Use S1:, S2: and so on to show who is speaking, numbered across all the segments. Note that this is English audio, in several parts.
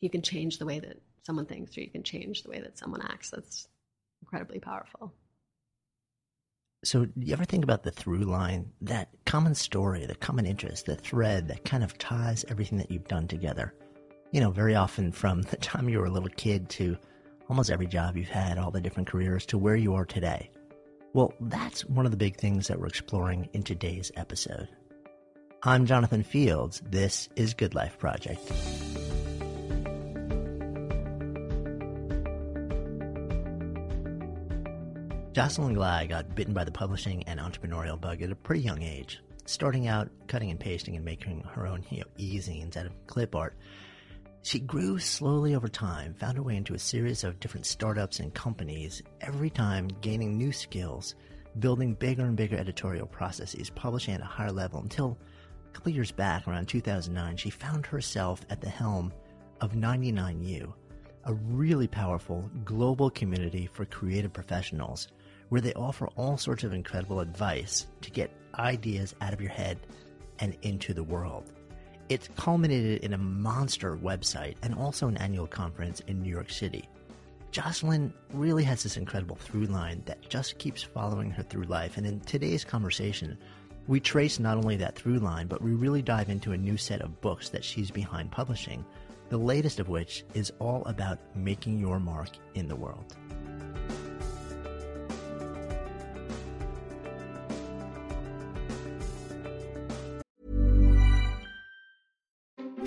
S1: you can change the way that someone thinks or you can change the way that someone acts. That's incredibly powerful.
S2: So, do you ever think about the through line, that common story, the common interest, the thread that kind of ties everything that you've done together? You know, very often from the time you were a little kid to almost every job you've had, all the different careers to where you are today. Well, that's one of the big things that we're exploring in today's episode. I'm Jonathan Fields. This is Good Life Project. Jocelyn Glei got bitten by the publishing and entrepreneurial bug at a pretty young age, starting out cutting and pasting and making her own you know, e-zines out of clip art. She grew slowly over time, found her way into a series of different startups and companies, every time gaining new skills, building bigger and bigger editorial processes, publishing at a higher level until a couple years back, around 2009, she found herself at the helm of 99U, a really powerful global community for creative professionals where they offer all sorts of incredible advice to get ideas out of your head and into the world. It's culminated in a monster website and also an annual conference in New York City. Jocelyn really has this incredible through line that just keeps following her through life. And in today's conversation, we trace not only that through line, but we really dive into a new set of books that she's behind publishing, the latest of which is all about making your mark in the world.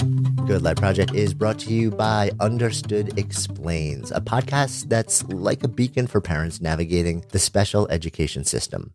S2: Good Life Project is brought to you by Understood Explains, a podcast that's like a beacon for parents navigating the special education system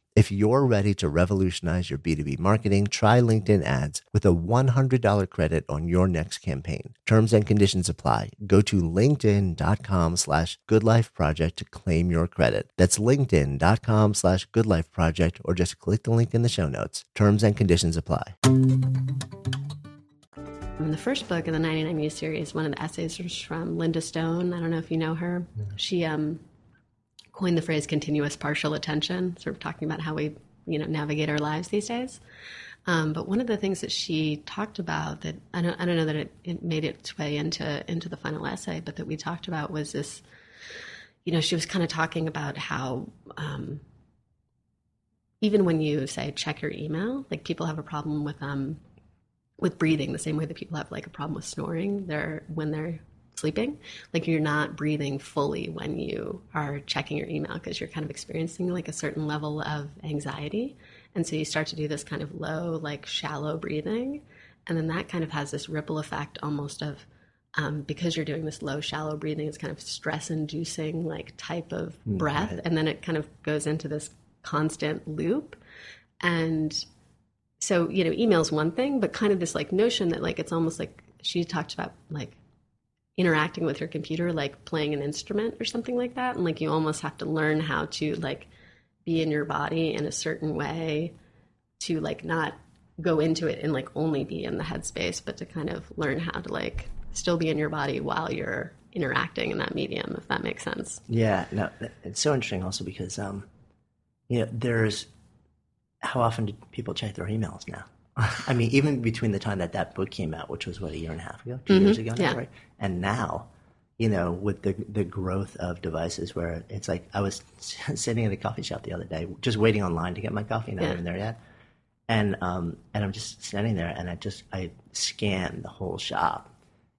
S2: If you're ready to revolutionize your B2B marketing, try LinkedIn ads with a $100 credit on your next campaign. Terms and conditions apply. Go to linkedin.com slash goodlifeproject to claim your credit. That's linkedin.com slash goodlifeproject or just click the link in the show notes. Terms and conditions apply.
S1: In the first book in the 99U series, one of the essays was from Linda Stone. I don't know if you know her. She um, coined the phrase continuous partial attention, sort of talking about how we, you know, navigate our lives these days. Um, but one of the things that she talked about that I don't, I don't know that it, it made its way into into the final essay, but that we talked about was this. You know, she was kind of talking about how um, even when you say check your email, like people have a problem with um, with breathing the same way that people have like a problem with snoring they're when they're sleeping. Like you're not breathing fully when you are checking your email because you're kind of experiencing like a certain level of anxiety. And so you start to do this kind of low like shallow breathing. And then that kind of has this ripple effect almost of um, because you're doing this low shallow breathing it's kind of stress inducing like type of breath. and then it kind of goes into this constant loop. And so you know email's one thing but kind of this like notion that like it's almost like she talked about like interacting with your computer like playing an instrument or something like that and like you almost have to learn how to like be in your body in a certain way to like not go into it and like only be in the headspace but to kind of learn how to like still be in your body while you're interacting in that medium if that makes sense
S2: Yeah, no, it's so interesting also because, um, you know, there's how often do people check their emails now? I mean, even between the time that that book came out, which was what a year and a half ago, 2 years ago now,
S1: yeah.
S2: right? And now, you know, with the the growth of devices, where it's like I was sitting at a coffee shop the other day, just waiting online to get my coffee, not
S1: Yeah.
S2: even there yet, and um, and I'm just standing there, and I just I scan the whole shop,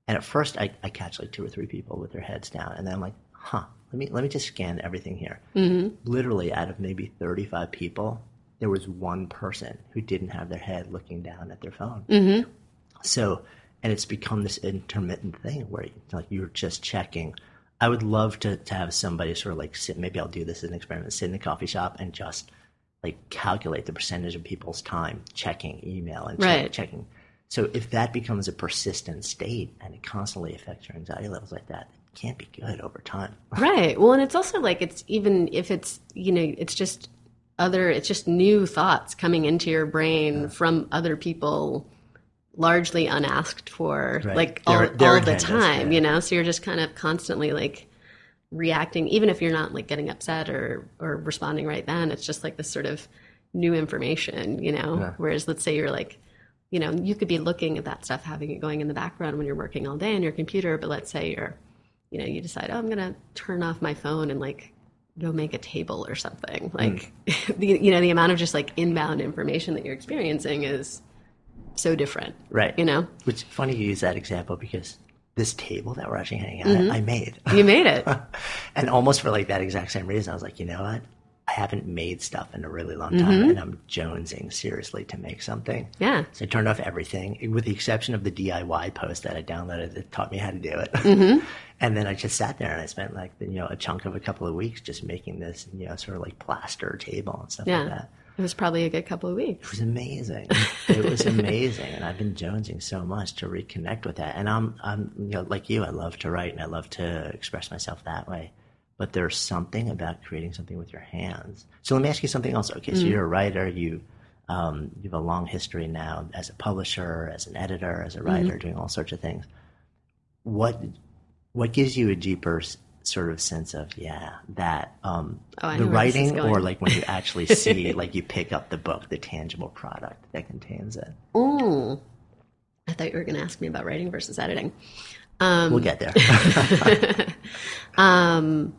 S2: and at first I, I catch like two or three people with their heads down, and then I'm like, huh, let me let me just scan everything here. Mm-hmm. Literally, out of maybe 35 people, there was one person who didn't have their head looking down at their phone. Mm-hmm. So, and it's become this intermittent thing where like you're just checking. I would love to, to have somebody sort of like sit. Maybe I'll do this as an experiment. Sit in a coffee shop and just like calculate the percentage of people's time checking email and check- checking. So if that becomes a persistent state and it constantly affects your anxiety levels like that, it can't be good over time.
S1: Right. Well, and it's also like it's even if it's, you know, it's just other, it's just new thoughts coming into your brain from other people, largely unasked for,
S2: Right.
S1: like all,
S2: their
S1: all the time,
S2: yeah.
S1: you know? So you're just kind of constantly like reacting, even if you're not like getting upset or, or responding right then. It's just like this sort of new information, you know? Whereas let's say you're like, you know, you could be looking at that stuff, having it going in the background when you're working all day on your computer, but let's say you're, you know, you decide, oh, I'm going to turn off my phone and like go make a table or something. Like, the, you know, the amount of just like inbound information that you're experiencing is so different.
S2: Right.
S1: You know,
S2: Which funny you use that example because this table that we're actually hanging
S1: Mm-hmm.
S2: at, I made.
S1: you made it.
S2: and almost for like that exact same reason, I was like, you know what? I haven't made stuff in a really long time,
S1: Mm-hmm.
S2: and I'm jonesing seriously to make something.
S1: Yeah.
S2: So I turned off everything, with the exception of the DIY post that I downloaded that taught me how to do it.
S1: Mm-hmm.
S2: and then I just sat there and I spent like you know a chunk of a couple of weeks just making this you know sort of like plaster table and stuff like that.
S1: It was probably a good couple of weeks.
S2: It was amazing. It was amazing, and I've been jonesing so much to reconnect with that. And I'm, I'm, you know, like you. I love to write, and I love to express myself that way. But there's something about creating something with your hands. So let me ask you something else. Okay, so you're a writer. You, um, you have a long history now as a publisher, as an editor, as a writer, doing all sorts of things. What, what gives you a deeper sort of sense of yeah that um,
S1: Oh,
S2: the
S1: know where this is
S2: writing or like when you actually see like you pick up the book the tangible product that contains it
S1: Mm. I thought you were going to ask me about writing versus editing.
S2: we'll get there
S1: Um,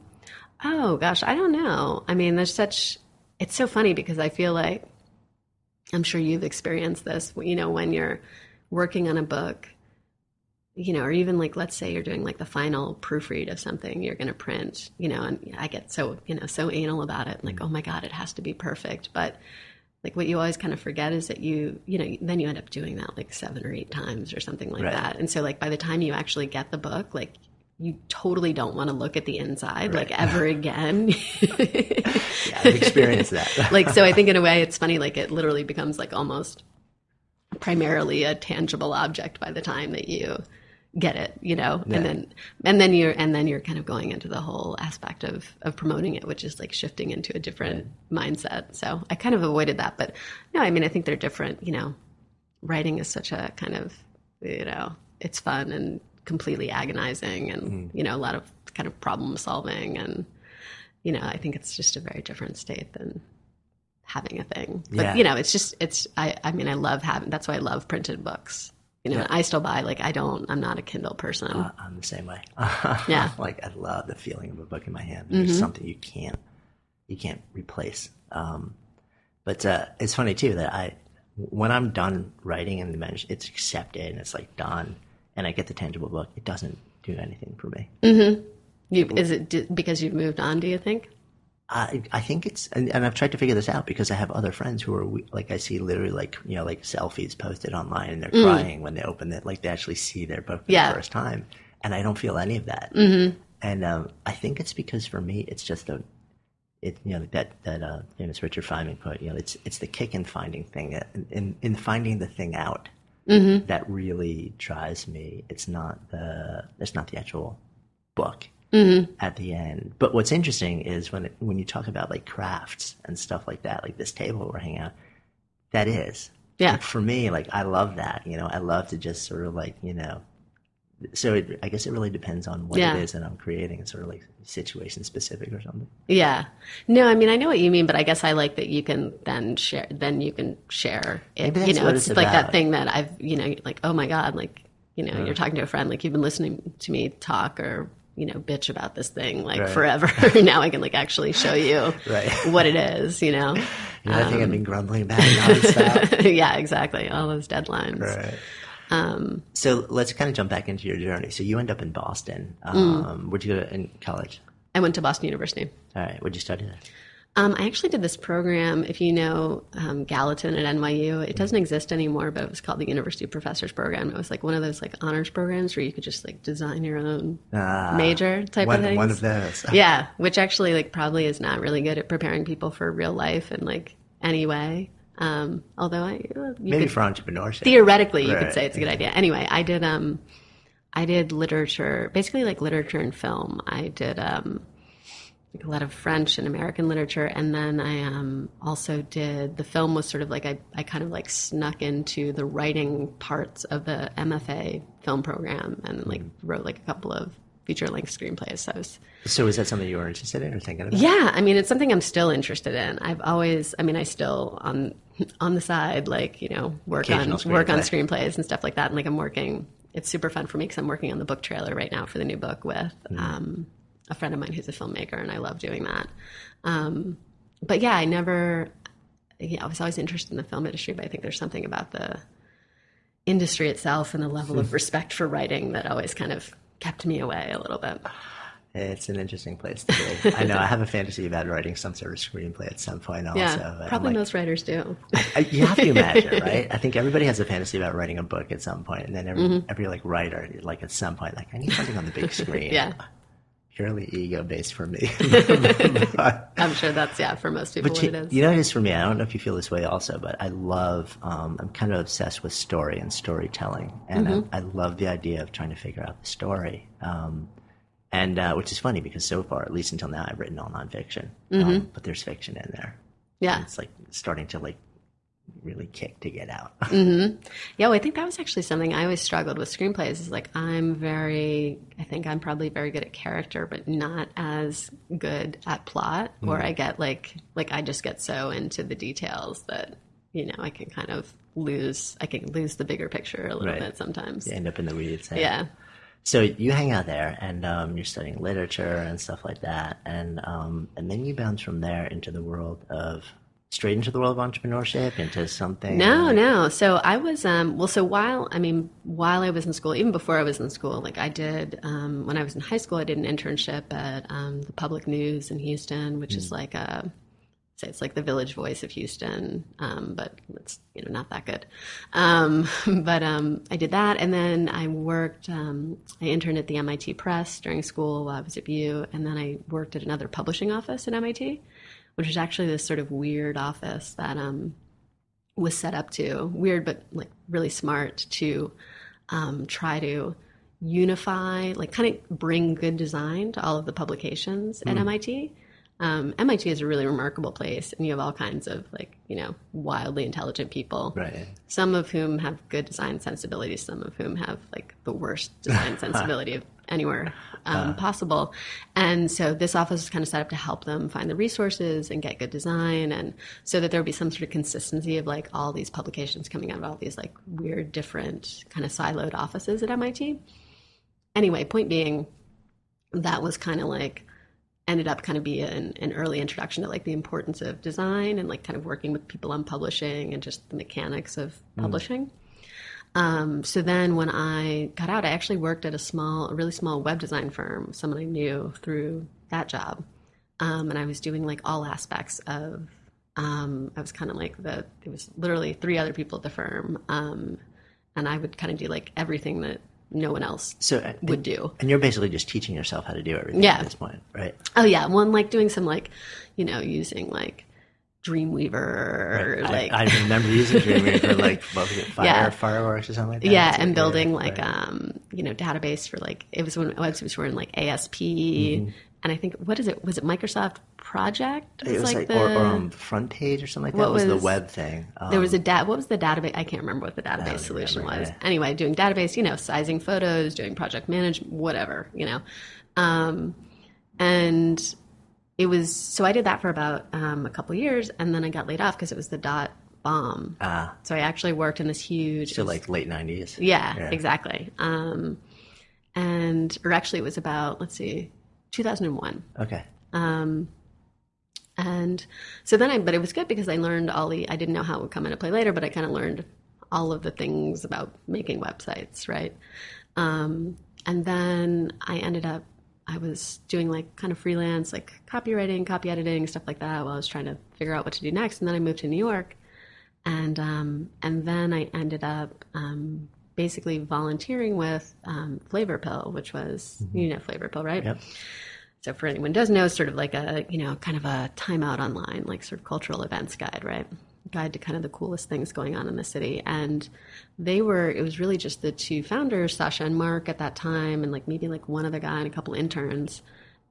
S1: oh gosh, I don't know. I mean, there's such. It's so funny because I feel like I'm sure you've experienced this. You know, when you're working on a book, you know, or even like let's say you're doing like the final proofread of something you're going to print. You know, and I get so you know so anal about it. Like, mm-hmm. oh my god, it has to be perfect, but. Like what you always kind of forget is that you, you know, then you end up doing that like seven or eight times or something like
S2: Right.
S1: that. And so like by the time you actually get the book, like you totally don't want to look at the inside like ever again.
S2: yeah i've experienced that
S1: like so I think in a way it's funny like it literally becomes like almost primarily a tangible object by the time that you get it, you know. And then and then you're and then you're kind of going into the whole aspect of of promoting it, which is like shifting into a different mindset. So I kind of avoided that, but no, I mean I think they're different, you know. Writing is such a kind of you know, it's fun and completely agonizing and mm-hmm. you know, a lot of kind of problem solving and you know, I think it's just a very different state than having a thing. But
S2: Yeah.
S1: you know, it's just it's I I mean I love having that's why I love printed books. You know, and I still buy like I don't I'm not a Kindle person.
S2: Uh, i'm the same way
S1: Yeah. Mm-hmm.
S2: like i love the feeling of a book in my hand there's something you can't you can't replace um, but uh, it's funny too that i when I'm done writing and the it's accepted and it's like done, and I get the tangible book, it doesn't do anything for me.
S1: You, is it d- because you've moved on? Do you think?
S2: I, I think it's, and, and I've tried to figure this out because I have other friends who are like, I see literally like, you know, like selfies posted online and they're crying when they open it, like they actually see their book for
S1: Yeah.
S2: the first time. And I don't feel any of that. Mm-hmm. And um, I think it's because for me, it's just a, it, you know, that, that uh, famous Richard Feynman quote, you know, it's, it's the kick in finding thing, uh, in, in finding the thing out that really drives me. It's not the, it's not the actual book Mm-hmm. at the end. But what's interesting is when it, when you talk about like crafts and stuff like that, like this table we're hanging out, that is.
S1: Yeah.
S2: Like, for me, like I love that. You know, I love to just sort of like you know. So it, I guess it really depends on what
S1: Yeah.
S2: it is that I'm creating. It's sort of like situation specific or something.
S1: Yeah. No, I mean I know what you mean, but I guess I like that you can then share. Then you can share it. You know, it's
S2: it's
S1: like that thing that I've you know like oh my god, like you know you're talking to a friend, like you've been listening to me talk or you know bitch about this thing like
S2: Right.
S1: forever. now I can like actually show you
S2: Right.
S1: what it is. You know.
S2: You know, I think I've been grumbling about it
S1: yeah, exactly. All those deadlines.
S2: right.
S1: Um,
S2: So let's kind of jump back into your journey. So you end up in Boston.
S1: Mm.
S2: Um, Where'd you go to, in college?
S1: I went to Boston University.
S2: All right. What'd you study there?
S1: Um, I actually did this program. If you know um, Gallatin at NYU, it doesn't exist anymore, but it was called the University Professors Program. It was like one of those like honors programs where you could just like design your own major type
S2: one,
S1: of things.
S2: one of those.
S1: yeah, which actually like probably is not really good at preparing people for real life in like any way. Um, although I
S2: Maybe
S1: could,
S2: for entrepreneurship.
S1: theoretically you
S2: Right,
S1: could say it's a good idea. Anyway, I did um, I did literature, basically like literature and film. I did um, like a lot of French and American literature, and then I um, also did the film was sort of like I, I kind of like snuck into the writing parts of the MFA film program and like wrote like a couple of feature length screenplays. So I was
S2: So is that something you were interested in or thinking about?
S1: yeah, I mean, it's something I'm still interested in. I've always, I mean, I still on on the side, like you know, work on
S2: Occasional
S1: work on screenplays and stuff like that. And like I'm working, it's super fun for me because I'm working on the book trailer right now for the new book with um, a friend of mine who's a filmmaker, and I love doing that. Um, but yeah, I never, yeah, I was always interested in the film industry, but I think there's something about the industry itself and the level of respect for writing that always kind of kept me away a little bit.
S2: It's an interesting place to be. I know I have a fantasy about writing some sort of screenplay at some point also.
S1: Yeah, probably
S2: like-
S1: most writers do.
S2: I- you have to imagine, right? I think everybody has a fantasy about writing a book at some point, and then every, every like writer, like at some point, like I need something on the big screen.
S1: Mm-hmm. Yeah.
S2: Purely ego based for me.
S1: I'm sure that's yeah for most people
S2: But
S1: what
S2: you,
S1: it is.
S2: you know, it is for me. I don't know if you feel this way also, but I love. Um, I'm kind of obsessed with story and storytelling, and
S1: Mm-hmm.
S2: I, I love the idea of trying to figure out the story. Um, and uh, which is funny because so far, at least until now, I've written all nonfiction,
S1: Mm-hmm.
S2: um, but there's fiction in there.
S1: yeah,
S2: It's like starting to like really kick to get out.
S1: yeah. Well, I think that was actually something I always struggled with screenplays. Is like I'm very, I think I'm probably very good at character, but not as good at plot. Or
S2: Mm.
S1: I get like, like I just get so into the details that you know I can kind of lose. I can lose the bigger picture a little
S2: Right.
S1: bit sometimes.
S2: You end up in the weeds.
S1: Yeah.
S2: So you hang out there, and um, you're studying literature and stuff like that, and um, and then you bounce from there into the world of straight into the world of entrepreneurship, into something.
S1: No,
S2: like-
S1: no. So I was um well so while I mean while I was in school, even before I was in school, like I did um when I was in high school I did an internship at um the public news in Houston, which is like a say it's like the village voice of Houston, um, but it's you know not that good. Um, but um, I did that, and then I worked. Um, I interned at the MIT Press during school while I was at BU, and then I worked at another publishing office at MIT, which was actually this sort of weird office that um, was set up to weird but like really smart to um, try to unify, like kind of bring good design to all of the publications at MIT. Um, MIT is a really remarkable place, and you have all kinds of like you know wildly intelligent people,
S2: Right.
S1: some of whom have good design sensibilities, some of whom have like the worst design sensibility of anywhere um, possible. And so this office is kind of set up to help them find the resources and get good design, and so that there would be some sort of consistency of like all these publications coming out of all these like weird, different kind of siloed offices at MIT. Anyway, point being, that was kind of like ended up kind of be an, an early introduction to like the importance of design and like kind of working with people on publishing and just the mechanics of publishing. Um, so then when I got out, I actually worked at a small, a really small web design firm, someone I knew through that job. Um, and I was doing like all aspects of, um, I was kind of like the, it was literally three other people at the firm. Um, and I would kind of do like everything that no one else
S2: So uh,
S1: would do.
S2: And you're basically just teaching yourself how to do everything
S1: Yeah.
S2: at this point, right?
S1: Oh yeah, one like doing some like, you know, using like Dreamweaver
S2: I-
S1: like
S2: I, remember using Dreamweaver for like what was it, fire,
S1: Yeah.
S2: fireworks or something like that.
S1: yeah,
S2: It's
S1: and building like
S2: right.
S1: um, you know, database for like it was when websites were in like ASP
S2: Mm-hmm.
S1: and I think what is it? Was it Microsoft Project?
S2: it was like,
S1: the
S2: or, or on the FrontPage or something like that
S1: What
S2: was, the web thing. Um,
S1: there was a dat. What was the database? I can't remember what the database solution
S2: remember,
S1: was.
S2: yeah.
S1: Anyway, doing database, you know, sizing photos, doing project management, whatever, you know. Um, and it was so I did that for about um, a couple years, and then I got laid off because it was the dot bomb.
S2: ah,
S1: So I actually worked in this huge.
S2: so like late nineties.
S1: yeah,
S2: Yeah.
S1: exactly. Um, and or actually, it was about let's see, two thousand and one.
S2: Okay.
S1: Um, and so then I, but it was good because I learned all the, I didn't know how it would come into play later, but I kind of learned all of the things about making websites, right? Um, and then I ended up, I was doing like kind of freelance, like copywriting, copy editing, stuff like that while I was trying to figure out what to do next. And then I moved to New York. And, um, and then I ended up, um, basically volunteering with, um, Flavorpill, which was, you know, Flavorpill, right?
S2: Yep.
S1: So for anyone who does know, sort of like a you know kind of a timeout online, like sort of cultural events guide, right? Guide to kind of the coolest things going on in the city. And they were it was really just the two founders, Sasha and Mark, at that time, and like maybe like one other guy and a couple interns.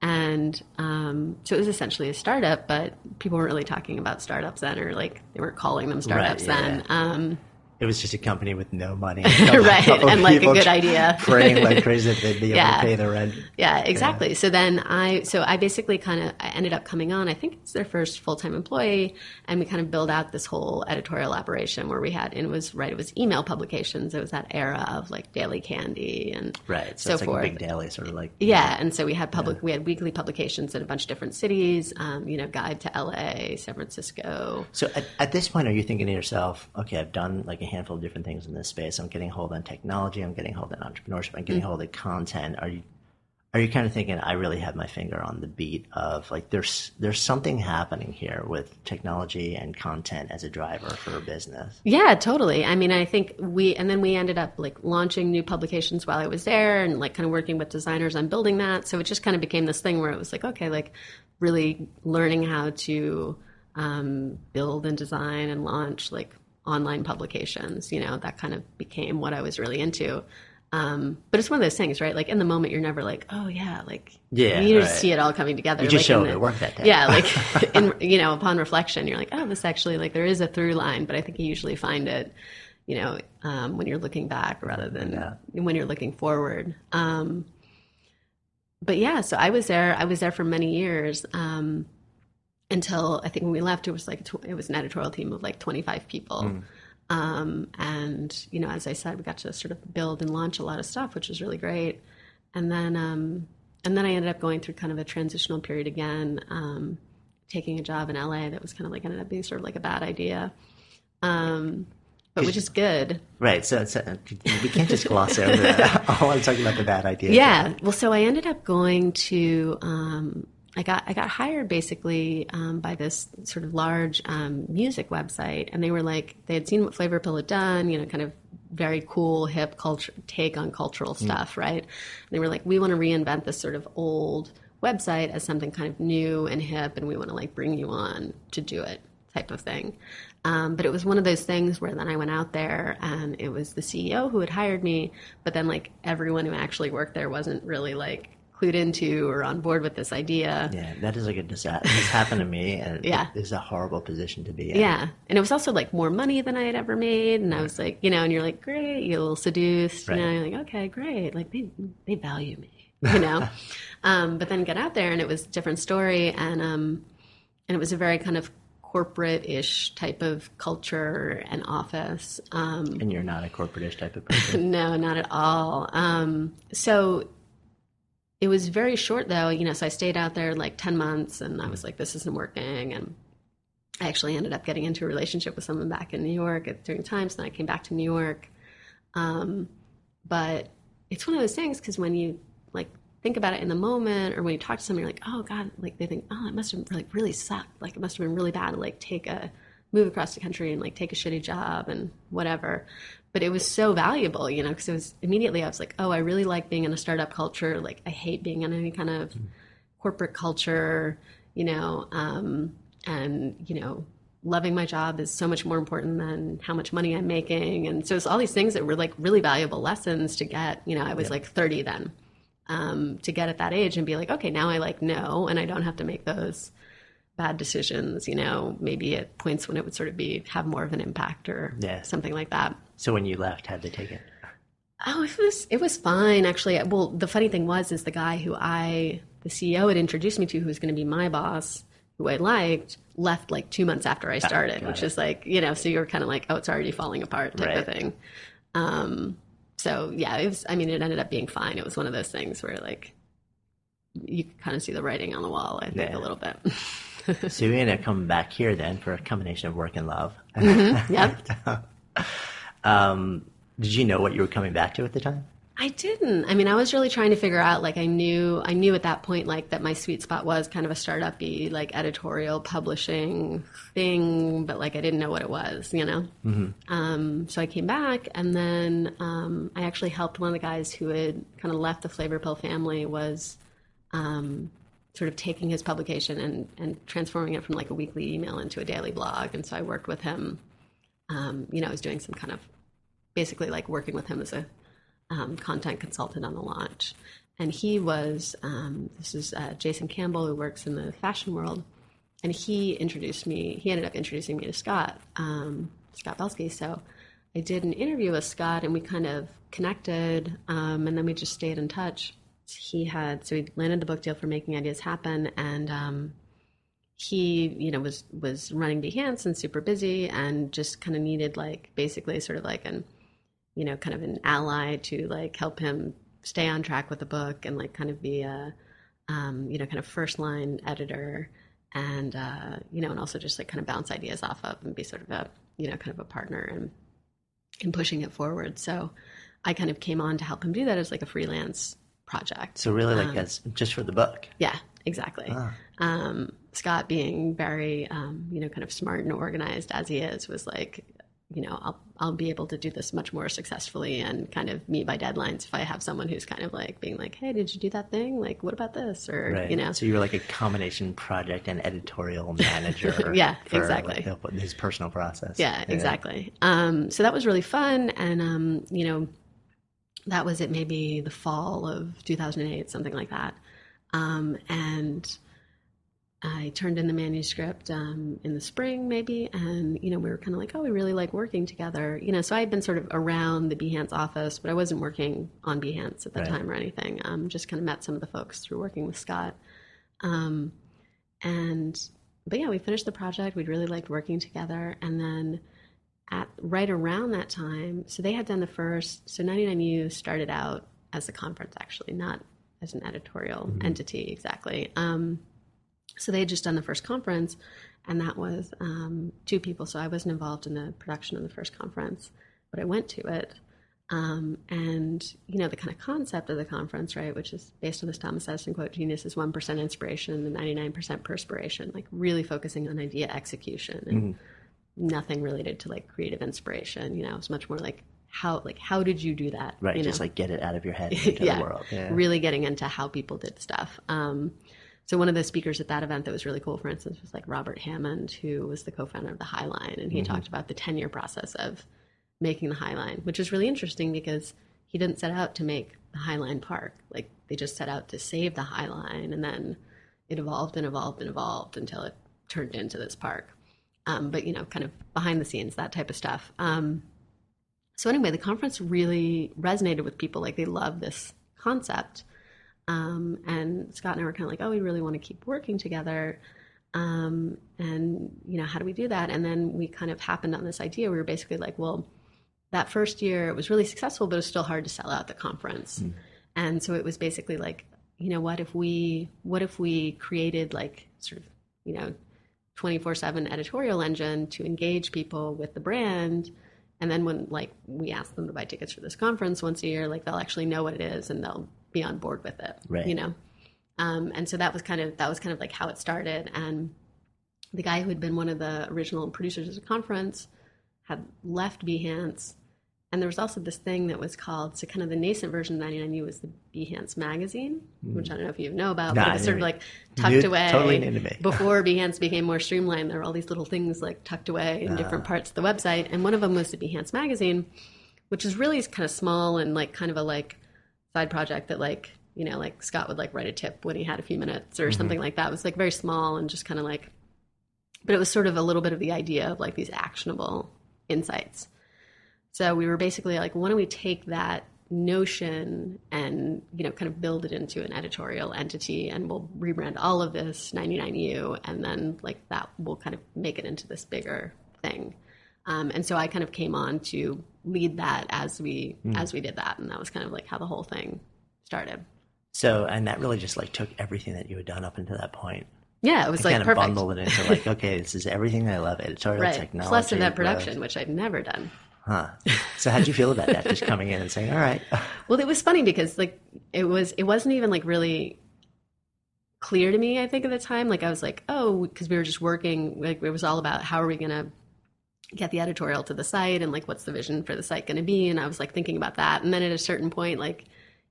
S1: And um, so it was essentially a startup, but people weren't really talking about startups then, or like they weren't calling them startups
S2: yeah,
S1: then. Um,
S2: It was just a company with no money,
S1: Right, and, like, a good idea.
S2: praying like crazy that they'd be able to pay the rent.
S1: Yeah, exactly. So then I, so I basically kind of ended up coming on. I think it's their first full time employee, and we kind of build out this whole editorial operation where we had, and it was right, it was email publications. It was that era of like Daily Candy and
S2: Right. So,
S1: so
S2: it's like
S1: forth.
S2: a big daily, sort of like
S1: yeah, and so we had public, we had weekly publications in a bunch of different cities. Um, you know, Guide to L.A., San Francisco.
S2: So at, at this point, are you thinking to yourself, okay, I've done like a handful of different things in this space. I'm getting hold on technology. I'm getting hold on entrepreneurship. I'm getting hold of content. Are you are you kind of thinking I really have my finger on the beat of like there's there's something happening here with technology and content as a driver for a business?
S1: Yeah, totally. I mean, I think we, and then we ended up like launching new publications while I was there and like kind of working with designers on building that. So it just kind of became this thing where it was like, okay, like really learning how to um, build and design and launch like online publications, you know, that kind of became what I was really into. Um, but it's one of those things, right? Like in the moment, you're never like, oh yeah, like
S2: Yeah,
S1: you just
S2: right.
S1: see it all coming together.
S2: You just
S1: like,
S2: show
S1: in
S2: up
S1: the-
S2: at work that day.
S1: Yeah, like in you know, upon reflection, you're like, oh, this actually like there is a through line, but I think you usually find it, you know, um, when you're looking back rather than
S2: Yeah.
S1: when you're looking forward. Um, but yeah, so I was there. I was there for many years um, until I think when we left, it was like tw- it was an editorial team of like 25 people. Um, and you know, as I said, we got to sort of build and launch a lot of stuff, which was really great. And then, um, and then I ended up going through kind of a transitional period again, um, taking a job in LA that was kind of like ended up being sort of like a bad idea, um, but which is good.
S2: Right. So, so we can't just gloss over that. I want to talk about the bad idea.
S1: Yeah. Well, so I ended up going to. I got I got hired basically um, by this sort of large um, music website, and they were like they had seen what Flavorpill had done, you know, kind of very cool hip culture take on cultural stuff, right? And they were like, we want to reinvent this sort of old website as something kind of new and hip, and we want to like bring you on to do it, type of thing. Um, but it was one of those things where then I went out there and it was the CEO who had hired me, but then like everyone who actually worked there wasn't really like clued into or on board with this idea.
S2: Yeah, that is like a disaster. It's happened to me, and
S1: Yeah.
S2: it is a horrible position to be in.
S1: Yeah. And it was also like more money than I had ever made. And I was like, you know, and you're like, great, you're a little seduced. You know, you're like, okay, great. Like they, they value me, you know? um, but then get out there and it was a different story. And, um, and it was a very kind of corporate ish type of culture and office. Um,
S2: And you're not a corporate-ish type of person.
S1: no, not at all. Um, so it was very short though, you know. So I stayed out there like ten months, and I was like, this isn't working, and I actually ended up getting into a relationship with someone back in New York at during times. Then I came back to New York, um, but it's one of those things because when you like think about it in the moment, or when you talk to someone, you're like, oh god, like they think, oh, it must have like really sucked, like it must have been really bad to like take a move across the country and like take a shitty job and whatever. But it was so valuable, you know, because it was immediately I was like, oh, I really like being in a startup culture. Like I hate being in any kind of corporate culture, you know, um, and you know, loving my job is so much more important than how much money I'm making. And so it's all these things that were like really valuable lessons to get. You know, I was like 30 then. Um, to get at that age and be like, okay, now I like know, and I don't have to make those bad decisions, you know, maybe at points when it would sort of be have more of an impact or
S2: Yeah.
S1: something like that.
S2: So when you left, how'd they take it?
S1: Oh, it was it was fine actually. Well, the funny thing was is the guy who I the CEO had introduced me to who was going to be my boss, who I liked, left like 2 months after I started,
S2: got
S1: which
S2: it.
S1: is like, you know, so you're kind of like, oh, it's already falling apart type of thing. Um so yeah, it was I mean it ended up being fine. It was one of those things where like you could kind of see the writing on the wall, I think
S2: Yeah.
S1: a little bit.
S2: So you ended up coming back here then for a combination of work and love.
S1: yep.
S2: Um, did you know what you were coming back to at the time?
S1: I didn't. I mean, I was really trying to figure out. Like, I knew, I knew at that point, like that my sweet spot was kind of a startup-y, like editorial publishing thing, but like I didn't know what it was, you know. Um, so I came back, and then um, I actually helped one of the guys who had kind of left the Flavorpill family was um, sort of taking his publication and and transforming it from like a weekly email into a daily blog, and so I worked with him. Um, you know, I was doing some kind of basically like working with him as a um, content consultant on the launch. And he was, um, this is uh, Jason Campbell, who works in the fashion world. And he introduced me, he ended up introducing me to Scott, um, Scott Belsky. So I did an interview with Scott and we kind of connected um, and then we just stayed in touch. He had, so he landed the book deal for Making Ideas Happen. And um, he, you know, was, was running Behance and super busy and just kind of needed like basically sort of like an, you know, kind of an ally to like help him stay on track with the book and like kind of be a, um, you know, kind of first line editor and, uh, you know, and also just like kind of bounce ideas off of and be sort of a, you know, kind of a partner and, and pushing it forward. So I kind of came on to help him do that as like a freelance project.
S2: So really, like as just for the book.
S1: Yeah, exactly. Um, Scott, being very, um, you know, kind of smart and organized as he is, was like, you know, I'll I'll be able to do this much more successfully and kind of meet my deadlines if I have someone who's kind of like being like, hey, did you do that thing? Like, what about this? Or
S2: Right.
S1: you know,
S2: So you were like a combination project and editorial manager.
S1: Yeah, exactly.
S2: like, his personal process.
S1: Yeah, exactly. Um, so that was really fun, and um, you know, that was it. Maybe the fall of 2008, something like that. Um, and I turned in the manuscript um, in the spring, maybe, and you know, we were kind of like, oh, we really like working together. You know, so I had been sort of around the Behance office, but I wasn't working on Behance at the
S2: Right.
S1: time or anything. Um, just kind of met some of the folks through working with Scott. Um, and but yeah, we finished the project. We really liked working together, and then at right around that time, so they had done the first. So 99U started out as a conference, actually, not as an editorial entity exactly. Um, so they had just done the first conference, and that was um, two people. So I wasn't involved in the production of the first conference, but I went to it. Um, and you know the kind of concept of the conference, right, which is based on this Thomas Edison quote: "Genius is one percent inspiration and ninety nine percent perspiration." Like really focusing on idea execution and nothing related to like creative inspiration. You know, it's much more like how like how did you do that?
S2: Right.
S1: You
S2: just
S1: know?
S2: like get it out of your head into
S1: yeah,
S2: the world. Yeah.
S1: really getting into how people did stuff. Um, so one of the speakers at that event that was really cool, for instance, was like Robert Hammond, who was the co-founder of the Highline, and he
S2: Mm-hmm.
S1: talked about the ten-year process of making the Highline, which is really interesting because he didn't set out to make the Highline Park. Like they just set out to save the Highline, and then it evolved and evolved and evolved until it turned into this park. Um, but you know, kind of behind the scenes, that type of stuff. Um, so anyway, the conference really resonated with people. Like they love this concept. Um, and Scott and I were kind of like, oh, we really want to keep working together. Um, and you know, how do we do that? And then we kind of happened on this idea. We were basically like, well, that first year it was really successful, but it was still hard to sell out the conference. And so it was basically like, you know, what if we what if we created like sort of, you know, 24/7 editorial engine to engage people with the brand and then when like we ask them to buy tickets for this conference once a year, like they'll actually know what it is and they'll be on board with it.
S2: Right.
S1: You know. Um, and so that was kind of that was kind of like how it started. And the guy who had been one of the original producers of the conference had left Behance. And there was also this thing that was called so kind of the nascent version of 99U was the Behance magazine, which I don't know if you know about,
S2: Nah,
S1: but it was sort of like tucked
S2: knew-
S1: away.
S2: totally new to me.
S1: Before Behance became more streamlined, there were all these little things like tucked away in
S2: Ah.
S1: different parts of the website. And one of them was the Behance magazine, which is really kind of small and like kind of a like side project that like you know like Scott would like write a tip when he had a few minutes or mm-hmm. something like that. It was like very small and just kind of like, but it was sort of a little bit of the idea of like these actionable insights. So we were basically like, why don't we take that notion and you know kind of build it into an editorial entity and we'll rebrand all of this 99u and then like that will kind of make it into this bigger thing um, and so i kind of came on to lead that as we as we did that and that was kind of like how the whole thing started
S2: So, and that really just like took everything that you had done up until that point.
S1: yeah it was
S2: and
S1: like
S2: kind of
S1: perfect
S2: bundled it into like, okay, this is everything I love, editorial
S1: right
S2: technology.
S1: plus event
S2: growth.
S1: production which i'd never done
S2: Huh. So how'd you feel about that? Just coming in and saying, all right.
S1: Well, it was funny because like it was it wasn't even like really clear to me. I think at the time, like I was like, oh, because we were just working. Like it was all about how are we gonna get the editorial to the site and like what's the vision for the site going to be. And I was like thinking about that. And then at a certain point, like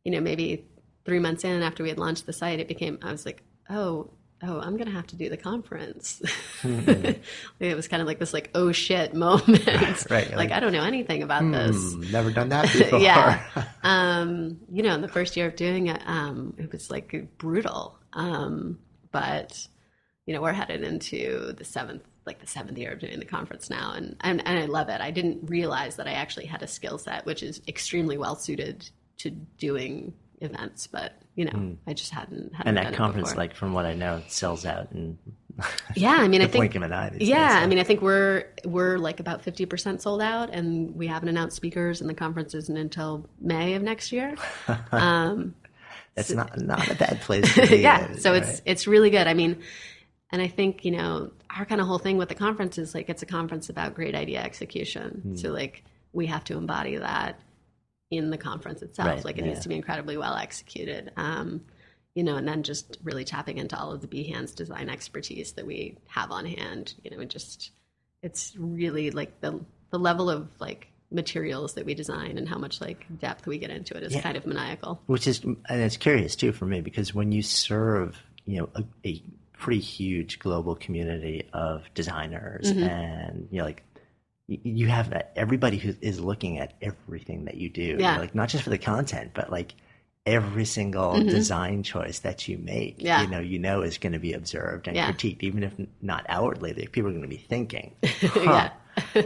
S1: you know maybe three months in after we had launched the site, it became I was like, oh. Oh, I'm gonna have to do the conference. it was kind of like this, like, oh shit moment.
S2: Right,
S1: Like,
S2: like,
S1: I don't know anything about this
S2: Hmm, never done that before.
S1: yeah. Um, you know, in the first year of doing it, um, it was like brutal. Um, but you know, we're headed into the seventh, like the seventh year of doing the conference now, and and, and I love it. I didn't realize that I actually had a skill set which is extremely well suited to doing events, but you know, I just hadn't. hadn't
S2: and that conference, like from what I know, it sells out and
S1: yeah, I mean, I think
S2: blink of an eye. these
S1: yeah,
S2: days.
S1: I mean, I think we're we're like about fifty percent sold out, and we haven't announced speakers, and the conference isn't until May of next year. Um,
S2: that's not not a bad place to be.
S1: yeah, so
S2: right?
S1: it's it's really good. I mean, and I think you know our kind of whole thing with the conference is like it's a conference about great idea execution.
S2: Hmm.
S1: So like we have to embody that in the conference itself.
S2: Right,
S1: like it
S2: yeah.
S1: needs to be incredibly well executed. Um, you know, and then just really tapping into all of the Behance design expertise that we have on hand. You know, it just it's really like the the level of like materials that we design and how much like depth we get into it is
S2: Yeah.
S1: kind of maniacal.
S2: which is and it's curious too for me because when you serve you know a, a pretty huge global community of designers
S1: Mm-hmm.
S2: and you know like you have that- everybody who is looking at everything that you do
S1: Yeah.
S2: like not just for the content but like every single design choice that you make
S1: Mm-hmm. Yeah.
S2: you know you know is going to be observed and
S1: Yeah.
S2: critiqued even if not outwardly like, people are going to be thinking
S1: Yeah.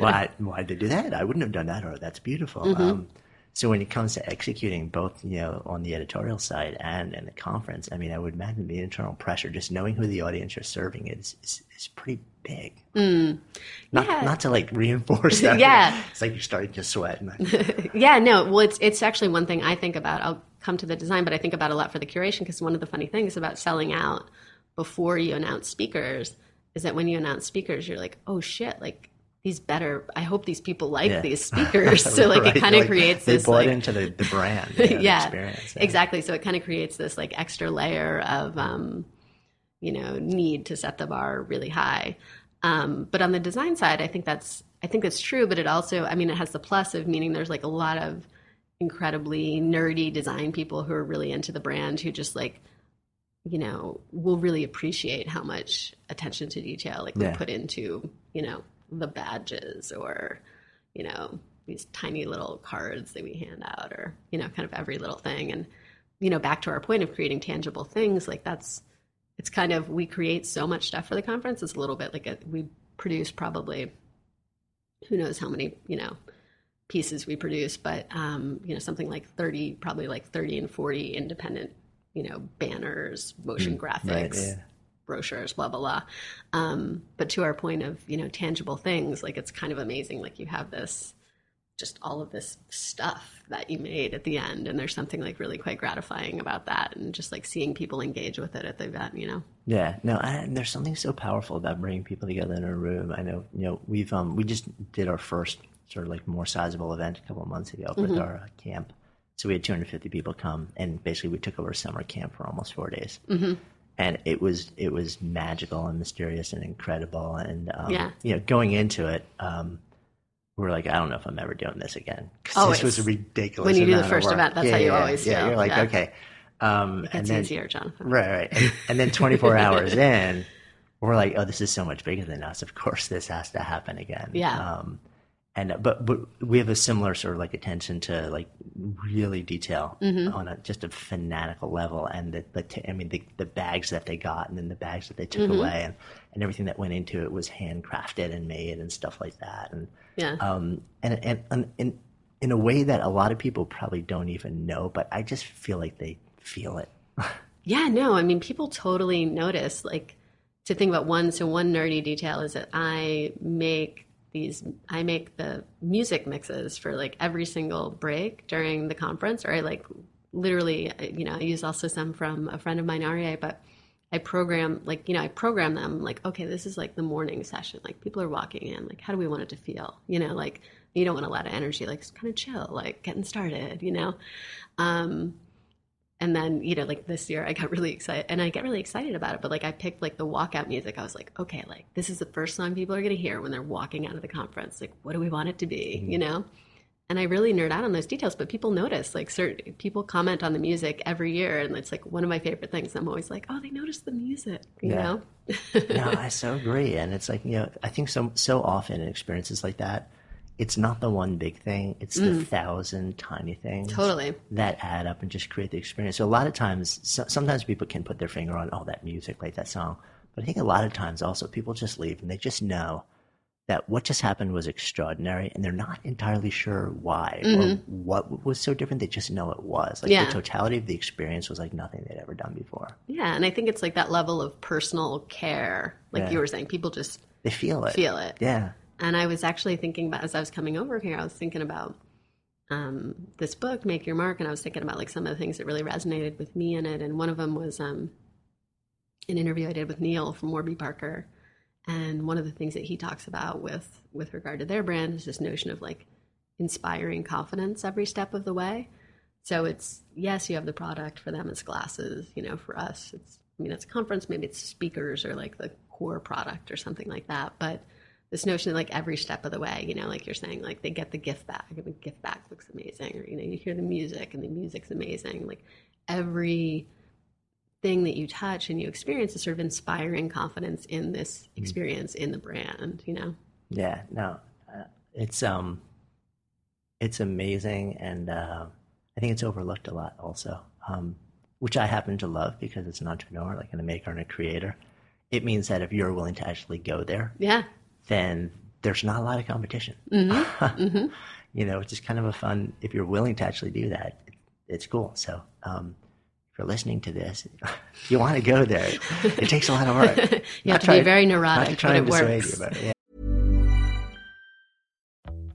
S2: why why did they do that? I wouldn't have done that, or that's beautiful.
S1: Mm-hmm.
S2: Um, so when it comes to executing both, you know, on the editorial side and in the conference, I mean, I would imagine the internal pressure, just knowing who the audience you're serving is is, is pretty big. Not
S1: Mm. Yeah.
S2: not to like reinforce that.
S1: Yeah.
S2: it's like you're starting to sweat. And
S1: Yeah, no. Well, it's it's actually one thing I think about. I'll come to the design, but I think about a lot for the curation because one of the funny things about selling out before you announce speakers is that when you announce speakers, you're like, oh shit, like these better. I hope these people like
S2: Yeah.
S1: these speakers. So like
S2: Right,
S1: it kind of
S2: like,
S1: creates
S2: they
S1: this
S2: bought
S1: like
S2: into the, the brand, you know, the
S1: yeah,
S2: experience.
S1: exactly. So it kind of creates this like extra layer of, um, you know, need to set the bar really high. Um, but on the design side, I think that's I think that's true. But it also, I mean, it has the plus of meaning there's like a lot of incredibly nerdy design people who are really into the brand who just like you know will really appreciate how much attention to detail like we
S2: Yeah.
S1: put into you know the badges or you know these tiny little cards that we hand out or you know kind of every little thing and you know back to our point of creating tangible things like that's it's kind of we create so much stuff for the conference it's a little bit like a, we produce probably who knows how many you know pieces we produce but um you know something like 30 probably like 30 and 40 independent you know banners motion graphics
S2: Mm, right, yeah.
S1: Brochures blah blah blah um but to our point of you know tangible things like it's kind of amazing like you have this just all of this stuff that you made at the end and there's something like really quite gratifying about that and just like seeing people engage with it at the event you know
S2: Yeah, no, and there's something so powerful about bringing people together in a room. I know, you know, we've um we just did our first sort of like more sizable event a couple of months ago with our uh, camp. So we had 250 people come, and basically we took over summer camp for almost four days. Mm-hmm. And it was it was magical and mysterious and incredible. And um,
S1: Yeah.
S2: you know, going into it, um, we are like, I don't know if I'm ever doing this again
S1: because
S2: this was a ridiculous.
S1: when you do the first event, that's
S2: Yeah,
S1: how you
S2: yeah,
S1: always
S2: yeah.
S1: feel.
S2: You're like,
S1: Yeah.
S2: okay. Um,
S1: it
S2: and
S1: gets
S2: then,
S1: easier John.
S2: Right, right. And, and then 24 hours in, we're like, oh, this is so much bigger than us. Of course, this has to happen again.
S1: Yeah.
S2: Um, and but but we have a similar sort of like attention to like really detail
S1: Mm-hmm.
S2: on a just a fanatical level, and the, the t- I mean the the bags that they got, and then the bags that they took
S1: Mm-hmm.
S2: away, and and everything that went into it was handcrafted and made and stuff like that, and
S1: yeah
S2: um, and, and, and in, in a way that a lot of people probably don't even know, but I just feel like they feel it.
S1: Yeah, no, I mean, people totally notice. Like, to think about one, so one nerdy detail is that I make these, I make the music mixes for like every single break during the conference, or I like literally, you know, I use also some from a friend of mine, Aria, but I program, like, you know, I program them like, okay, this is like the morning session. Like, people are walking in, like, how do we want it to feel? You know, like, you don't want a lot of energy, like, it's kind of chill, like, getting started, you know? Um, and then you know like this year i got really excited and i get really excited about it but like i picked like the walkout music. I was like okay like this is the first song people are going to hear when they're walking out of the conference. Like what do we want it to be? Mm-hmm. You know? And i really nerd out on those details but people notice like certain people comment on the music every year and it's like one of my favorite things. I'm always like oh they noticed the music you
S2: Yeah.
S1: know?
S2: No, I so agree, and it's like you know, I think so so often in experiences like that, it's not the one big thing; it's the thousand tiny things
S1: Mm. Totally.
S2: that add up and just create the experience. So a lot of times, so, sometimes people can put their finger on oh that music, like that song, but I think a lot of times also people just leave and they just know that what just happened was extraordinary, and they're not entirely sure why or what was so different. They just know it was like
S1: Mm-hmm. Yeah.
S2: the totality of the experience was like nothing they'd ever done before.
S1: yeah and i think it's like that level of personal care like
S2: Yeah.
S1: you were saying people just
S2: They feel it.
S1: feel it
S2: Yeah.
S1: And I was actually thinking about as I was coming over here, I was thinking about um, this book, Make Your Mark, and I was thinking about like some of the things that really resonated with me in it. And one of them was um, an interview I did with Neil from Warby Parker. And one of the things that he talks about with with regard to their brand is this notion of like inspiring confidence every step of the way. So it's yes, you have the product for them, it's glasses. You know, for us, it's I mean, it's a conference, maybe it's speakers or like the core product or something like that. But this notion of like every step of the way, you know, like you're saying, like they get the gift bag and the gift bag looks amazing, or you know, you hear the music and the music's amazing. Like every thing that you touch and you experience is sort of inspiring confidence in this experience in the brand, you know.
S2: Yeah, no, uh, it's um, it's amazing, and uh, I think it's overlooked a lot also, um, which I happen to love because it's an entrepreneur, like a maker and a creator. It means that if you're willing to actually go there,
S1: Yeah.
S2: Then there's not a lot of competition.
S1: Mm-hmm.
S2: You know, it's just kind of a fun. If you're willing to actually do that, it's cool. So, um, if you're listening to this, you want to go there, it takes a lot of work.
S1: You
S2: Not
S1: have to be
S2: trying-
S1: very
S2: not to
S1: neurotic,
S2: try
S1: but it
S2: dissuade
S1: works.
S2: you, but yeah.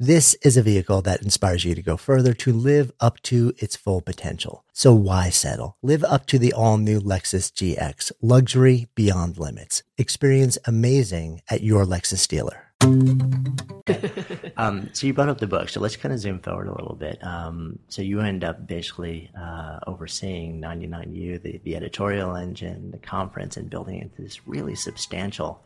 S2: This is a vehicle that inspires you to go further to live up to its full potential. So why settle? Live up to the all new Lexus GX, luxury beyond limits. Experience amazing at your Lexus dealer. um, so you brought up the book. So let's kind of zoom forward a little bit. Um, so you end up basically uh, overseeing 99U, the, the editorial engine, the conference, and building into this really substantial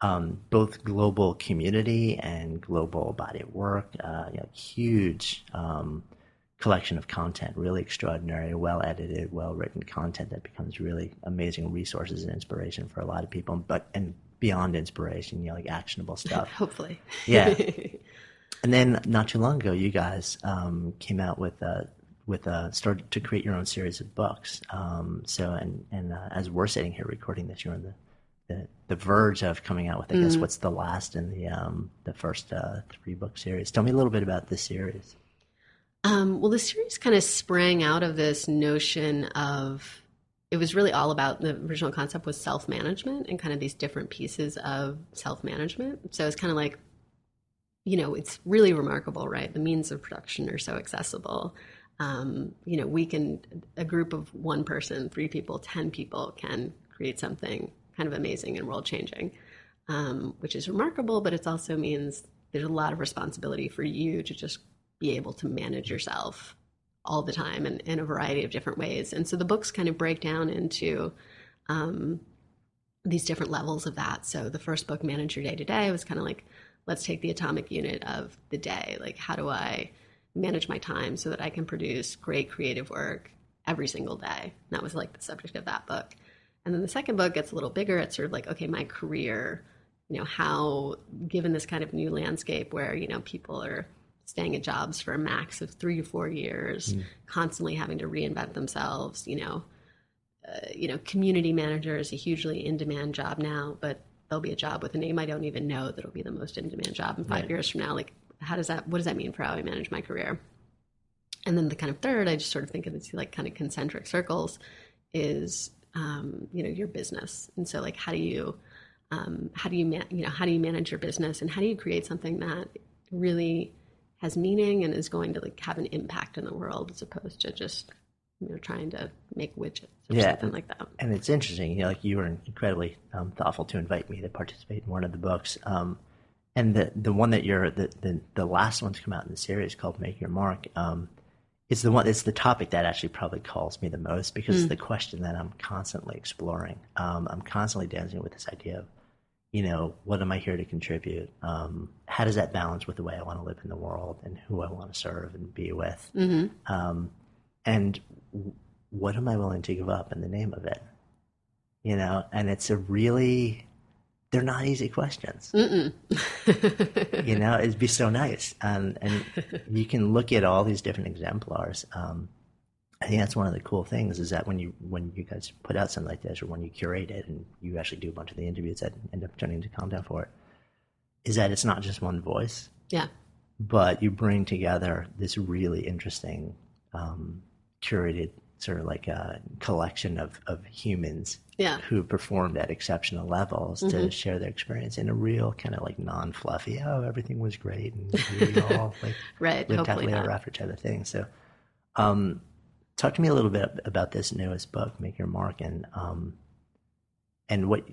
S2: um, both global community and global body of work. Uh, you know, huge um, collection of content, really extraordinary, well edited, well written content that becomes really amazing resources and inspiration for a lot of people. But and beyond inspiration, you know, like actionable stuff.
S1: Hopefully,
S2: yeah. and then not too long ago, you guys um, came out with a with a started to create your own series of books. Um, so and and uh, as we're sitting here recording this, you're in the the, the verge of coming out with, I guess, mm-hmm. what's the last in the um, the first uh, three book series. Tell me a little bit about this series.
S1: Um, well, the series kind of sprang out of this notion of it was really all about the original concept was self management and kind of these different pieces of self management. So it's kind of like, you know, it's really remarkable, right? The means of production are so accessible. Um, you know, we can, a group of one person, three people, 10 people can create something kind of amazing and world changing, um, which is remarkable, but it also means there's a lot of responsibility for you to just be able to manage yourself all the time and in a variety of different ways. And so the books kind of break down into um, these different levels of that. So the first book, Manage Your Day to Day, was kind of like, let's take the atomic unit of the day. Like, how do I manage my time so that I can produce great creative work every single day? And that was like the subject of that book. And then the second book gets a little bigger. It's sort of like, okay, my career, you know, how, given this kind of new landscape where, you know, people are staying at jobs for a max of three to four years, mm. constantly having to reinvent themselves, you know, uh, you know, community manager is a hugely in demand job now, but there'll be a job with a name I don't even know that'll be the most in demand job in five right. years from now. Like, how does that, what does that mean for how I manage my career? And then the kind of third, I just sort of think of these like kind of concentric circles is um, you know your business. And so like how do you um, how do you man- you know how do you manage your business and how do you create something that really has meaning and is going to like have an impact in the world as opposed to just you know trying to make widgets or yeah, something like that?
S2: And it's interesting you know like you were incredibly um, thoughtful to invite me to participate in one of the books um, and the the one that you're the, the the last one to come out in the series called make your mark um, it's the one it's the topic that actually probably calls me the most because mm. it's the question that i'm constantly exploring um, i'm constantly dancing with this idea of you know what am i here to contribute um, how does that balance with the way I want to live in the world and who I want to serve and be with? Um, and w- what am I willing to give up in the name of it? You know, and it's a really, they're not easy questions. you know, it'd be so nice. Um, and you can look at all these different exemplars. Um, I think that's one of the cool things is that when you when you guys put out something like this, or when you curate it and you actually do a bunch of the interviews that end up turning into content for it, is that it's not just one voice,
S1: Yeah.
S2: but you bring together this really interesting, um, curated sort of like a collection of, of humans
S1: Yeah.
S2: who performed at exceptional levels to share their experience in a real kind of like non-fluffy, oh, everything was great and we all like
S1: Right,
S2: lived happily ever after type of thing. So, um, talk to me a little bit about this newest book, Make Your Mark, and um, and what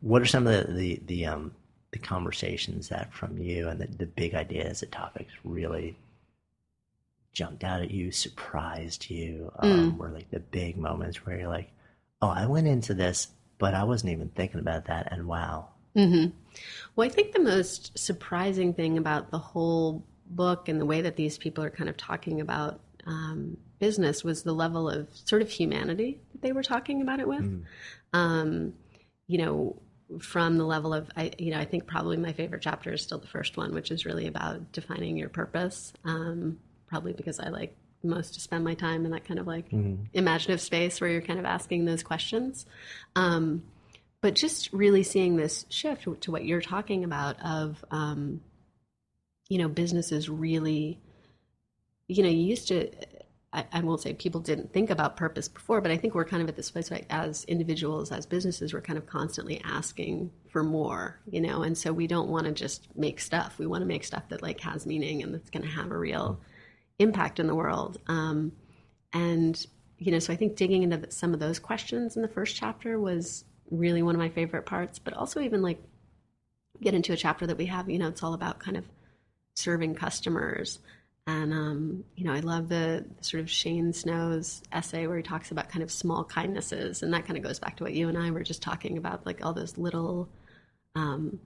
S2: what are some of the the, the um the conversations that from you and the, the big ideas, the topics really jumped out at you, surprised you, um,
S1: Mm.
S2: were like the big moments where you're like, oh, I went into this, but I wasn't even thinking about that, and wow,
S1: hmm Well, I think the most surprising thing about the whole book and the way that these people are kind of talking about um, business was the level of sort of humanity that they were talking about it with. Um, you know, from the level of, I, you know, I think probably my favorite chapter is still the first one, which is really about defining your purpose. Um, probably because I like most to spend my time in that kind of like imaginative space where you're kind of asking those questions. Um, but just really seeing this shift to what you're talking about of um, you know businesses really you know you used to I, I won't say people didn't think about purpose before but i think we're kind of at this place right as individuals as businesses we're kind of constantly asking for more you know? And so we don't want to just make stuff. We want to make stuff that like has meaning and that's going to have a real impact in the world. Um, and you know so i think digging into some of those questions in the first chapter was really one of my favorite parts but also even like get into a chapter that we have you know it's all about kind of serving customers. And um, you know i love the, the sort of shane snow's essay where he talks about kind of small kindnesses and that kind of goes back to what you and i were just talking about like all those little um,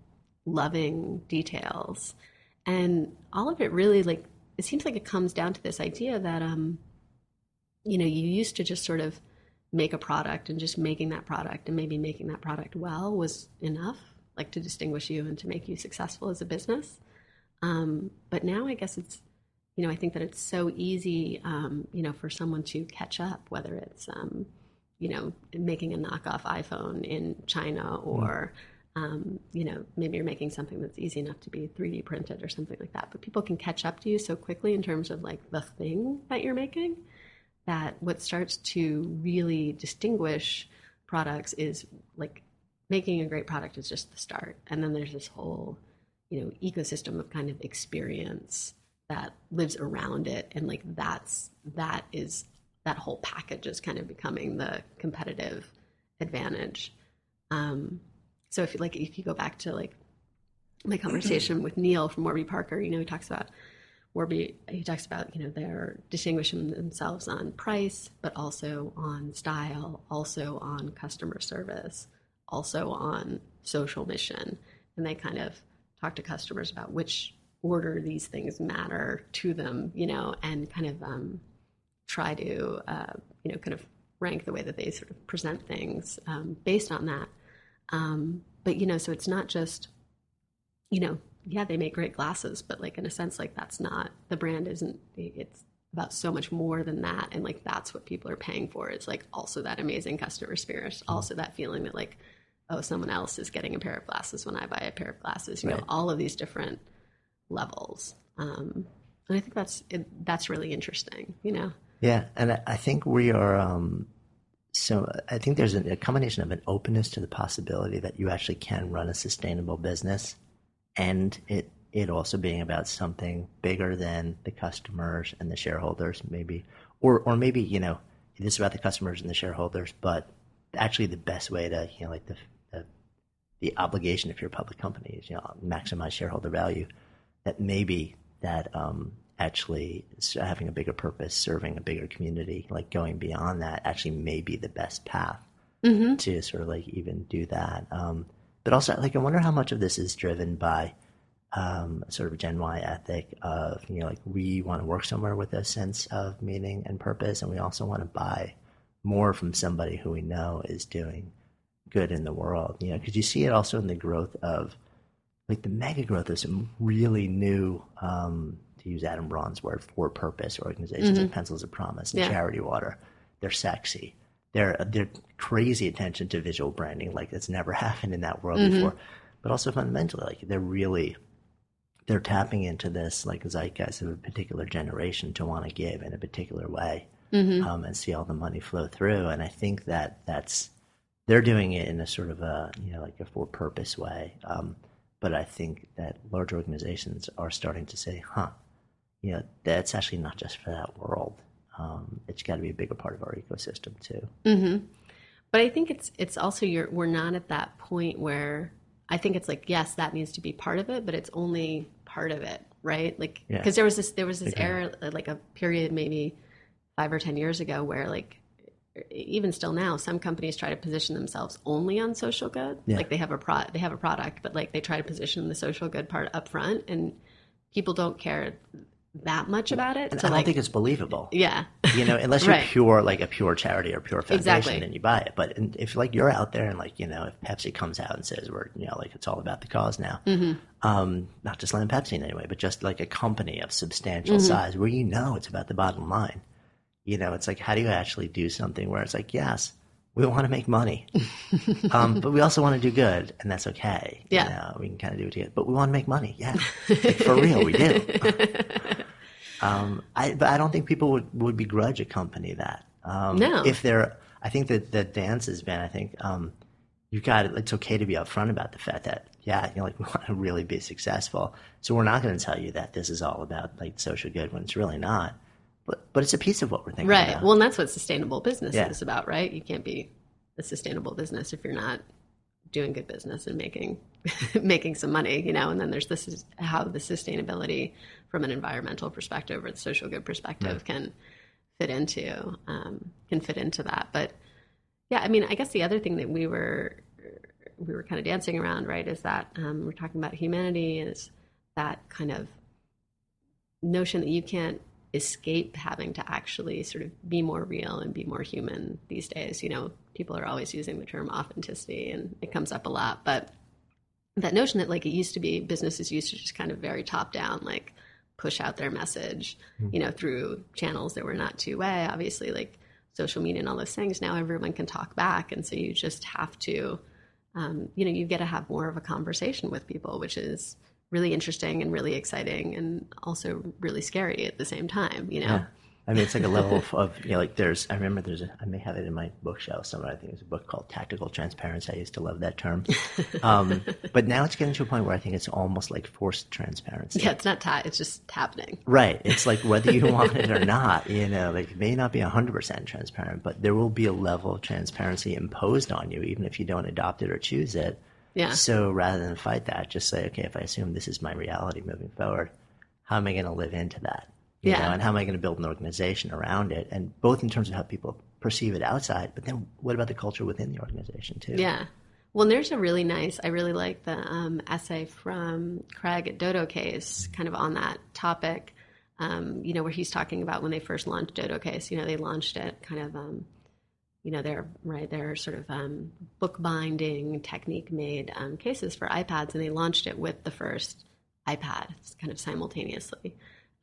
S1: loving details. And all of it really like it seems like it comes down to this idea that um you know you used to just sort of make a product and just making that product and maybe making that product well was enough like to distinguish you and to make you successful as a business. Um, but now i guess it's you know i think that it's so easy um, you know for someone to catch up whether it's um, you know making a knockoff iphone in china or um, you know maybe you're making something that's easy enough to be 3d printed or something like that but people can catch up to you so quickly in terms of like the thing that you're making that what starts to really distinguish products is like making a great product is just the start. And then there's this whole you know ecosystem of kind of experience that lives around it. And like that's that is that whole package is kind of becoming the competitive advantage. Um so if like if you go back to like my conversation with neil from warby parker you know he talks about Warby, he talks about, you know, they're distinguishing themselves on price, but also on style, also on customer service, also on social mission. And they kind of talk to customers about which order these things matter to them, you know, and kind of um, try to, uh, you know, kind of rank the way that they sort of present things um, based on that. Um, but, you know, so it's not just, you know, yeah, they make great glasses, but like in a sense, like that's not the brand isn't. It's about so much more than that, and like that's what people are paying for. It's like also that amazing customer experience, also that feeling that like, oh, someone else is getting a pair of glasses when I buy a pair of glasses. You know, all of these different levels, um, and I think that's it, that's really interesting. You know,
S2: Yeah, and I- I think we are. Um, so I think there's a, combination of an openness to the possibility that you actually can run a sustainable business, and it it also being about something bigger than the customers and the shareholders, maybe, or or maybe you know it is about the customers and the shareholders, but actually the best way to you know like the the, the obligation if you're a public company is you know maximize shareholder value. That maybe that um, actually having a bigger purpose, serving a bigger community, like going beyond that, actually may be the best path to sort of like even do that. Um, but also, like, I wonder how much of this is driven by um, sort of a Gen Y ethic of you know like we want to work somewhere with a sense of meaning and purpose, and we also want to buy more from somebody who we know is doing good in the world. You know, because you see it also in the growth of like the mega growth of some really new, um, to use Adam Braun's word, for purpose organizations
S1: Mm-hmm.
S2: like Pencils of Promise and
S1: Yeah.
S2: Charity Water. They're sexy. They're they're crazy attention to visual branding, like it's never happened in that world
S1: Mm-hmm.
S2: before. But also fundamentally, like they're really they're tapping into this like zeitgeist of a particular generation to want to give in a particular way um, and see all the money flow through. And I think that that's they're doing it in a sort of a you know like a for purpose way. Um, but I think that large organizations are starting to say, huh, you know, that's actually not just for that world. Um, it's got to be a bigger part of our ecosystem too.
S1: Mm-hmm. But I think it's it's also you're we're not at that point where I think it's like yes that needs to be part of it, but it's only part of it, right? Like
S2: Yeah.
S1: because there was this there was this era like a period maybe five or ten years ago where like even still now some companies try to position themselves only on social good
S2: Yeah.
S1: like they have a pro they have a product but like they try to position the social good part up front and people don't care that much about it
S2: And
S1: so
S2: I don't think it's believable.
S1: yeah
S2: you know, unless you're
S1: Right.
S2: pure, like a pure charity or pure foundation,
S1: Exactly.
S2: then you buy it. But if like you're out there and like you know, if Pepsi comes out and says we're you know like it's all about the cause now,
S1: Mm-hmm.
S2: um, not just Lemon Pepsi in any way, but just like a company of substantial
S1: Mm-hmm.
S2: size where you know it's about the bottom line. You know, it's like how do you actually do something where it's like yes. We want to make money, um, but we also want to do good, and that's okay.
S1: Yeah.
S2: you know, we can kind of do it together. But we want to make money, yeah, like, for real, we do. Um, I, but I don't think people would, would begrudge a company that. Um,
S1: No.
S2: If they're, I think that the dance has been, I think, um, you got it. It's okay to be upfront about the fact that, yeah, you know, like we want to really be successful. So we're not going to tell you that this is all about like social good when it's really not. But, but it's a piece of what we're thinking about.
S1: Right.
S2: about.
S1: Well, and that's what sustainable business
S2: Yeah.
S1: is about, right? You can't be a sustainable business if you're not doing good business and making making some money, you know. And then there's this is how the sustainability from an environmental perspective or the social good perspective can fit into um, can fit into that. But yeah, I mean, I guess the other thing that we were we were kind of dancing around, right, is that um, we're talking about humanity is that kind of notion that you can't escape having to actually sort of be more real and be more human these days. You know, people are always using the term authenticity and it comes up a lot, but that notion that like it used to be businesses used to just kind of very top down, like push out their message, you know, through channels that were not two way, obviously like social media and all those things. Now everyone can talk back. And so you just have to, um, you know, you get to have more of a conversation with people, which is really interesting and really exciting and also really scary at the same time, you know?
S2: Yeah. I mean, it's like a level of, of, you know, like there's, I remember there's a, I may have it in my bookshelf somewhere. I think it's a book called Tactical Transparency. I used to love that term. Um, but now it's getting to a point where I think it's almost like forced transparency.
S1: Yeah, it's not ta- it's just happening.
S2: Right. It's like whether you want it or not, you know, like it may not be 100% transparent, but there will be a level of transparency imposed on you, even if you don't adopt it or choose it.
S1: Yeah.
S2: So rather than fight that, just say, okay, if I assume this is my reality moving forward, how am I going to live into that? You
S1: Yeah.
S2: Know, and how am I going to build an organization around it? And both in terms of how people perceive it outside, but then what about the culture within the organization too?
S1: Yeah. Well, and there's a really nice, I really like the um, essay from Craig at Dodo Case, kind of on that topic, um, you know, where he's talking about when they first launched Dodo Case, you know, they launched it kind of, um, you know, they're right, they're sort of um, bookbinding technique made um, cases for iPads, and they launched it with the first iPad kind of simultaneously.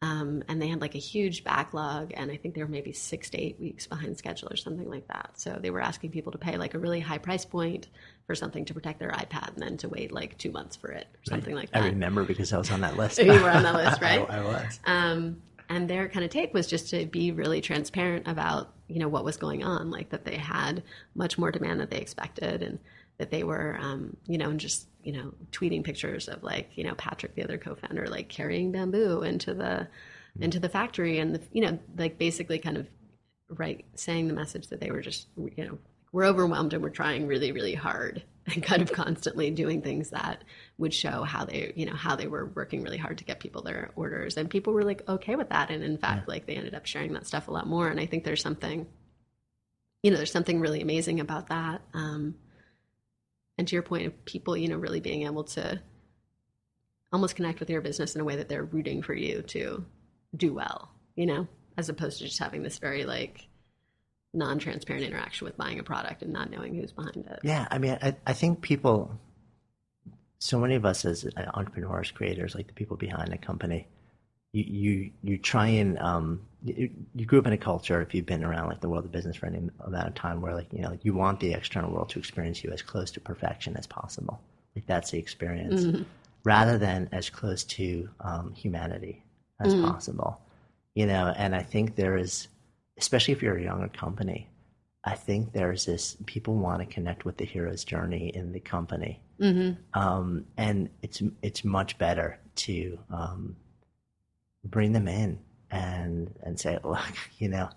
S1: Um, and they had like a huge backlog, and I think they were maybe six to eight weeks behind schedule or something like that. So they were asking people to pay like a really high price point for something to protect their iPad, and then to wait like two months for it or something like that.
S2: I remember because I was on that list.
S1: You were on that list, right?
S2: I, I was.
S1: Um, and their kind of take was just to be really transparent about you know what was going on, like that they had much more demand than they expected, and that they were um, you know and just you know tweeting pictures of like you know Patrick, the other co-founder, like carrying bamboo into the into the factory, and the, you know like basically kind of right saying the message that they were just you know we're overwhelmed and we're trying really really hard and kind of constantly doing things that would show how they you know how they were working really hard to get people their orders. And people were like okay with that. And in fact like they ended up sharing that stuff a lot more. And i think there's something you know there's something really amazing about that. Um and to your point of people you know really being able to almost connect with your business in a way that they're rooting for you to do well, you know, as opposed to just having this very like non-transparent interaction with buying a product and not knowing who's behind it.
S2: Yeah, I mean, I, I think people, so many of us as entrepreneurs, creators, like the people behind a company, you you, you try and um, you, you grew up in a culture. If you've been around like the world of business for any amount of time, where like you know you want the external world to experience you as close to perfection as possible. Like that's the experience, mm-hmm. rather than as close to um, humanity as mm-hmm. possible. You know, and I think there is, especially if you're a younger company, I think there's this people want to connect with the hero's journey in the company, mm-hmm. um, and it's it's much better to um, bring them in and and say, look, you know,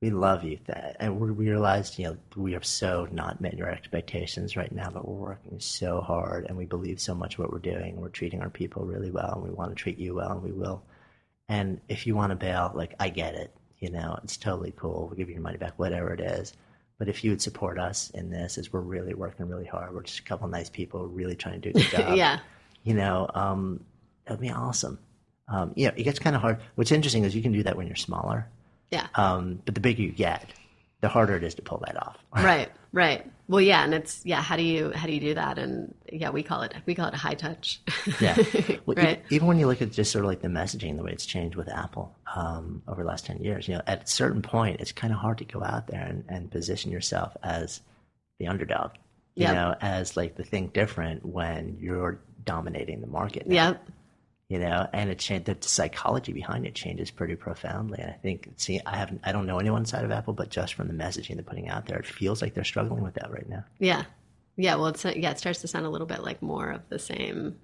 S2: we love you, and we realized, you know, we have so not met your expectations right now, but we're working so hard, and we believe so much what we're doing. We're treating our people really well, and we want to treat you well, and we will. And if you want to bail, like I get it, you know, it's totally cool. We'll give you your money back, whatever it is. But if you would support us in this, as we're really working really hard, we're just a couple nice people really trying to do a good job.
S1: yeah.
S2: You know, um, it'd be awesome. Um, yeah, it gets kind of hard. What's interesting is you can do that when you're smaller.
S1: Yeah.
S2: Um, but the bigger you get, the harder it is to pull that off.
S1: right. Right. Well, yeah, and it's yeah. How do you how do you do that? And yeah, we call it we call it a high touch.
S2: yeah. Well, right. Even, even, when you look at just sort of like the messaging, the way it's changed with Apple um, over the last ten years, you know, at a certain point, it's kind of hard to go out there and, and position yourself as the underdog. You yep. know, as like the thing different when you're dominating the market.
S1: Now. Yep
S2: you know, and it changed, the psychology behind it changes pretty profoundly. And I think, see, I haven't, I don't know anyone inside of Apple, but just from the messaging they're putting out there, it feels like they're struggling with that right now.
S1: Yeah. Yeah. Well, it's, yeah, it starts to sound a little bit like more of the same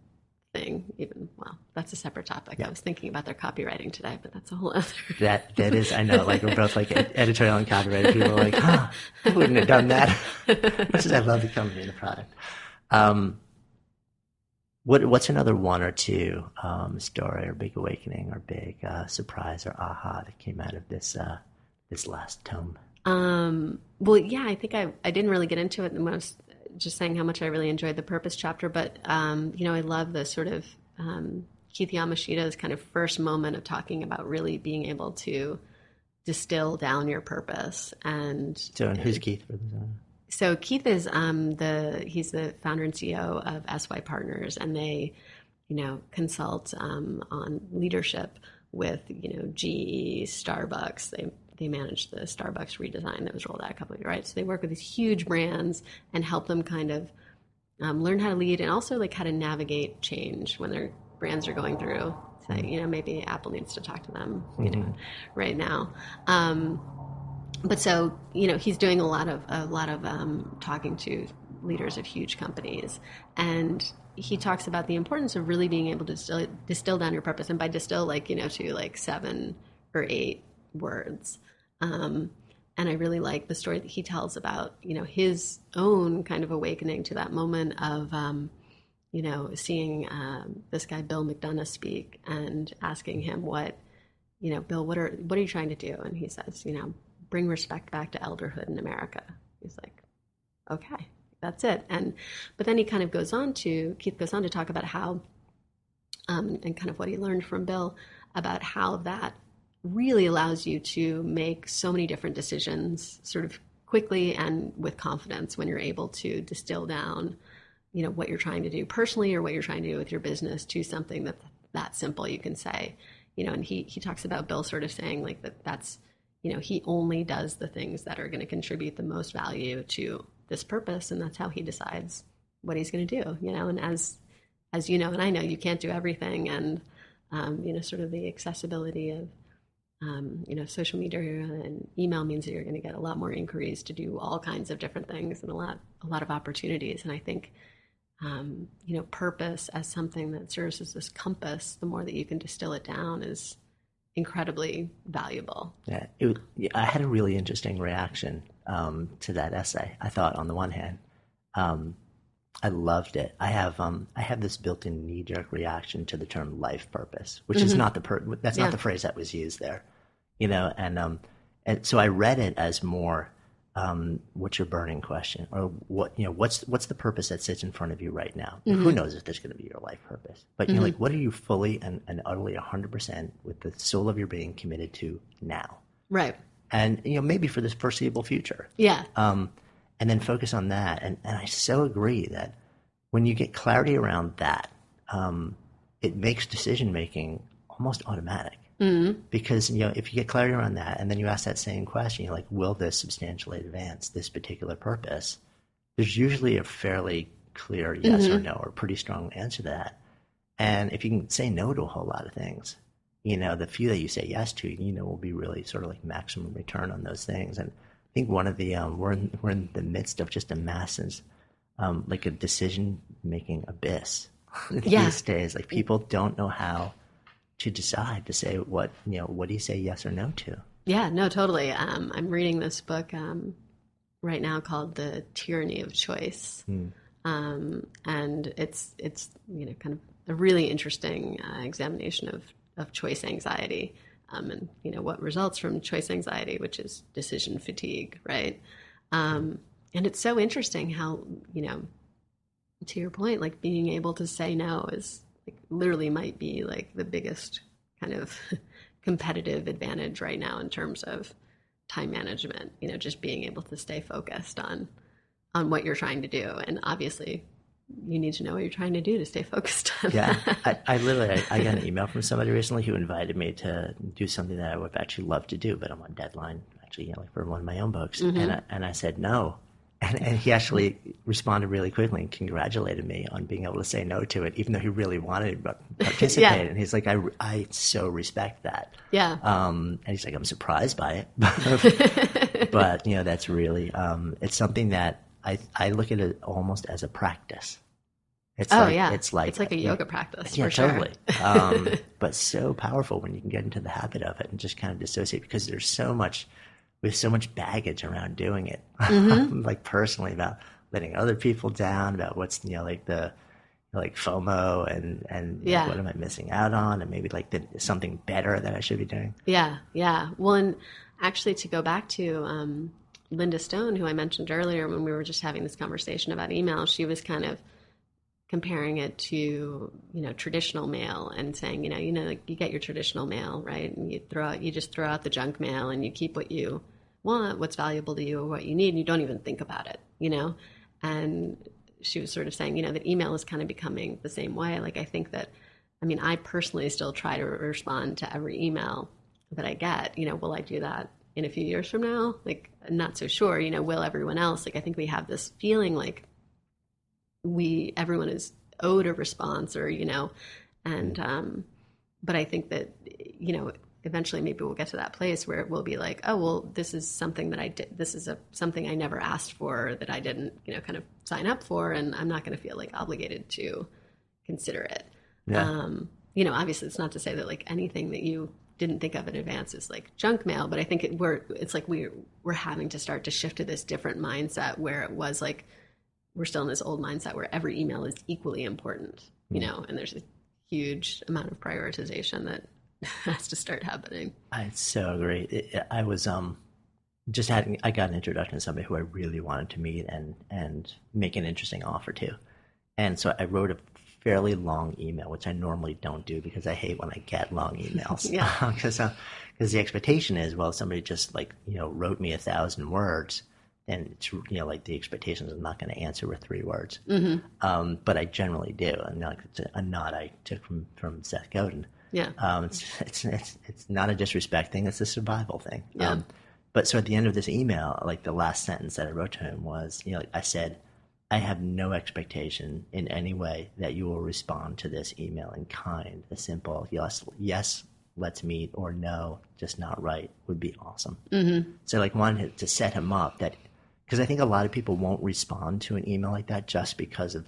S1: thing even well that's a separate topic yeah. i was thinking about their copywriting today but that's a whole other
S2: that that is i know like we're both like editorial and copywriting people are like huh i wouldn't have done that much as i love the company and the product um, what, what's another one or two um, story or big awakening or big uh, surprise or aha that came out of this uh, this last tome?
S1: Um, well, yeah, I think I, I didn't really get into it when I was just saying how much I really enjoyed the purpose chapter, but um, you know, I love the sort of um, Keith Yamashita's kind of first moment of talking about really being able to distill down your purpose and.
S2: So, and who's Keith? For
S1: so Keith is um, the he's the founder and CEO of SY Partners, and they, you know, consult um, on leadership with you know GE, Starbucks. They they manage the Starbucks redesign that was rolled out a couple of years, right? So they work with these huge brands and help them kind of um, learn how to lead and also like how to navigate change when their brands are going through. So you know maybe Apple needs to talk to them, you know, mm-hmm. right now. Um, but so you know he's doing a lot of a lot of um, talking to leaders of huge companies. And he talks about the importance of really being able to distill, distill down your purpose. And by distill like you know to like seven or eight words. Um, and i really like the story that he tells about you know his own kind of awakening to that moment of um, you know seeing um, this guy bill mcdonough speak and asking him what you know bill what are what are you trying to do? And he says you know bring respect back to elderhood in America. He's like, okay, that's it. And but then he kind of goes on to Keith goes on to talk about how um, and kind of what he learned from Bill about how that really allows you to make so many different decisions sort of quickly and with confidence when you're able to distill down you know what you're trying to do personally or what you're trying to do with your business to something that that simple you can say you know and he he talks about bill sort of saying like that that's you know, he only does the things that are going to contribute the most value to this purpose, and that's how he decides what he's going to do. You know, and as as you know, and I know, you can't do everything, and um, you know, sort of the accessibility of um, you know, social media and email means that you're going to get a lot more inquiries to do all kinds of different things and a lot, a lot of opportunities. And I think, um, you know, purpose as something that serves as this compass, the more that you can distill it down is incredibly valuable.
S2: Yeah, it, I had a really interesting reaction um, to that essay. I thought, on the one hand, um, I loved it. I have um, I have this built-in knee-jerk reaction to the term life purpose, which mm-hmm. is not the per- that's yeah. not the phrase that was used there, you know. And um, and so I read it as more um, what's your burning question, or what you know, what's what's the purpose that sits in front of you right now? Who knows if there's going to be your life purpose? But you know, like, what are you fully and, and utterly 100 percent with the soul of your being committed to now?
S1: Right.
S2: And you know, maybe for this foreseeable future.
S1: Yeah.
S2: Um, and then focus on that. And and I so agree that when you get clarity around that, um, it makes decision making almost automatic. Mm-hmm. Because you know, if you get clarity around that, and then you ask that same question, you're like, "Will this substantially advance this particular purpose?" There's usually a fairly clear yes or no, or pretty strong answer to that. And if you can say no to a whole lot of things, you know, the few that you say yes to, you know, will be really sort of like maximum return on those things. And I think one of the um, we're in, we're in the midst of just a massive, um, like a decision making abyss
S1: Yeah.
S2: these days. Like people don't know how to decide to say what you know. What do you say yes or no to?
S1: Yeah, no, totally. Um, I'm reading this book um, right now called "The Tyranny of Choice," um, and it's it's you know kind of a really interesting uh, examination of of choice anxiety, um, and you know what results from choice anxiety, which is decision fatigue, right? Um, and it's so interesting how you know, to your point, like being able to say no is like literally might be like the biggest kind of competitive advantage right now in terms of time management you know just being able to stay focused on on what you're trying to do. And obviously you need to know what you're trying to do to stay focused on
S2: Yeah. I, I literally I, I got an email from somebody recently who invited me to do something that I would actually love to do, but I'm on deadline actually, you know, like for one of my own books, mm-hmm. and I, and I said no, and and he actually responded really quickly and congratulated me on being able to say no to it, even though he really wanted to participate, and he's like, I I so respect that.
S1: yeah
S2: Um, and he's like, I'm surprised by it, but you know, that's really um, it's something that I I look at it almost as a practice. It's
S1: oh
S2: like,
S1: yeah
S2: it's like
S1: it's like a yoga practice
S2: yeah,
S1: for sure.
S2: totally. Um, but so powerful when you can get into the habit of it and just kind of dissociate because there's so much, have so much baggage around doing it.
S1: Mm-hmm.
S2: like personally about letting other people down, about what's you know like the like FOMO and and
S1: Yeah.
S2: what am I missing out on, and maybe like the, something better that I should be doing.
S1: Yeah, yeah. Well, and actually, to go back to um, Linda Stone, who I mentioned earlier when we were just having this conversation about email, she was kind of comparing it to you know traditional mail and saying you know you know like you get your traditional mail right? And you throw out you just throw out the junk mail and you keep what you want what's valuable to you or what you need and you don't even think about it you know? And she was sort of saying you know that email is kind of becoming the same way. Like i think that i mean i personally still try to respond to every email that i get. You know will i do that in a few years from now? Like not so sure. You know will everyone else? Like i think we have this feeling like we everyone is owed a response or you know and um but i think that you know eventually maybe we'll get to that place where it will be like oh well this is something that i did this is a something i never asked for that i didn't you know kind of sign up for and i'm not going to feel like obligated to consider it
S2: Yeah.
S1: um you know obviously it's not to say that like anything that you didn't think of in advance is like junk mail but i think it, we're it's like we're we're having to start to shift to this different mindset where it was like we're still in this old mindset where every email is equally important, you know, and there's a huge amount of prioritization that has to start happening.
S2: I so agree. It, I was um just had I got an introduction to somebody who I really wanted to meet and and make an interesting offer to, and so I wrote a fairly long email, which I normally don't do because I hate when I get long emails.
S1: Yeah.
S2: because because the expectation is well, somebody just like you know wrote me a thousand words. And it's you know like the expectations I'm not going to answer with three words, mm-hmm. um, but I generally do, and like it's a, a nod I took from from Seth Godin.
S1: Yeah.
S2: Um, it's, it's it's it's not a disrespect thing; it's a survival thing.
S1: Yeah.
S2: Um, but so at the end of this email, like the last sentence that I wrote to him was, you know, like I said, I have no expectation in any way that you will respond to this email in kind. A simple yes, yes, let's meet, or no, just not right would be awesome. Mm-hmm. So like wanted to set him up that because I think a lot of people won't respond to an email like that just because of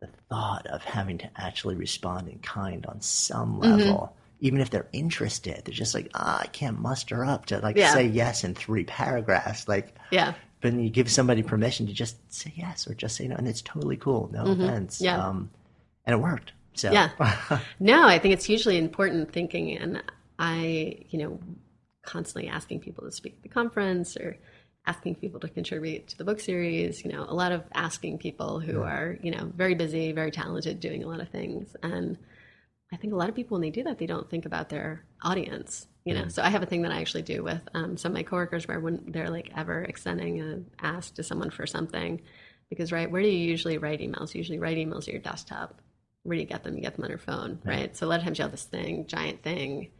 S2: the thought of having to actually respond in kind on some
S1: Mm-hmm.
S2: level. Even if they're interested, they're just like, ah, I can't muster up to like
S1: Yeah.
S2: say yes in three paragraphs. Like,
S1: Yeah.
S2: but you give somebody permission to just say yes or just say no, and it's totally cool. No offense.
S1: Mm-hmm. Yeah.
S2: Um, and it worked. So
S1: Yeah. No, I think it's hugely important thinking. And I, you know, constantly asking people to speak at the conference or asking people to contribute to the book series, you know, a lot of asking people who are, you know, very busy, very talented, doing a lot of things. And I think a lot of people, when they do that, they don't think about their audience, you know. So I have a thing that I actually do with um, some of my coworkers where when they're like ever extending an ask to someone for something, because, right, where do you usually write emails? You usually write emails at your desktop. Where do you get them? You get them on your phone, right? So a lot of times you have this thing, giant thing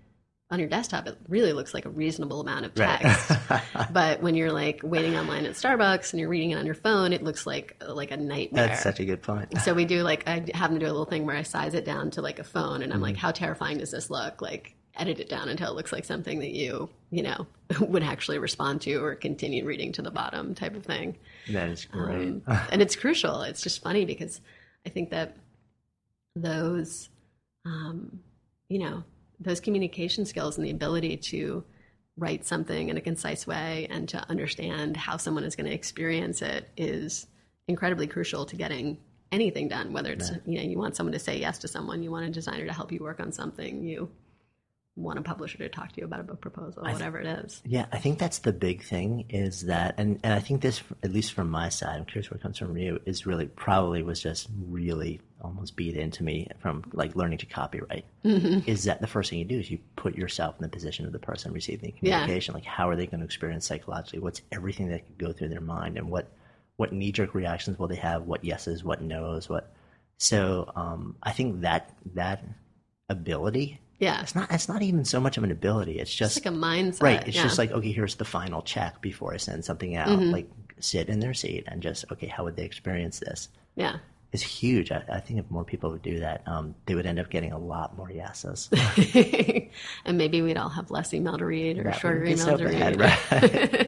S1: on your desktop, it really looks like a reasonable amount of text. but when you're like waiting online at Starbucks and you're reading it on your phone, it looks like like a nightmare.
S2: That's such a good point.
S1: so we do like I have to do a little thing where I size it down to like a phone, and I'm
S2: Mm-hmm.
S1: like, how terrifying does this look? Like edit it down until it looks like something that you you know would actually respond to or continue reading to the bottom type of thing.
S2: That is great.
S1: Um, and it's crucial. It's just funny because I think that those, um, you know, those communication skills and the ability to write something in a concise way and to understand how someone is going to experience it is incredibly crucial to getting anything done. Whether it's you know you want someone to say yes to someone, you want a designer to help you work on something, you want a publisher to talk to you about a book proposal, whatever it is.
S2: Yeah, I think that's the big thing is that, and, and I think this, at least from my side, I'm curious where it comes from you, is really probably was just really almost beat into me from like learning to copyright.
S1: Mm-hmm.
S2: Is that the first thing you do is you put yourself in the position of the person receiving the
S1: Yeah.
S2: communication? Like, how are they going to experience psychologically? What's everything that could go through their mind, and what what knee jerk reactions will they have? What yeses, what nos, what? So um, I think that that ability.
S1: Yeah,
S2: It's not. It's not even so much of an ability. It's just
S1: it's like a mindset.
S2: Right. It's
S1: yeah.
S2: just like, okay, here's the final check before I send something out.
S1: Mm-hmm.
S2: Like, sit in their seat and just, okay, how would they experience this?
S1: yeah.
S2: It's huge. I, I think if more people would do that, um, they would end up getting a lot more yeses.
S1: and maybe we'd all have less email to read or
S2: That
S1: shorter email
S2: so
S1: to read.
S2: bad, right?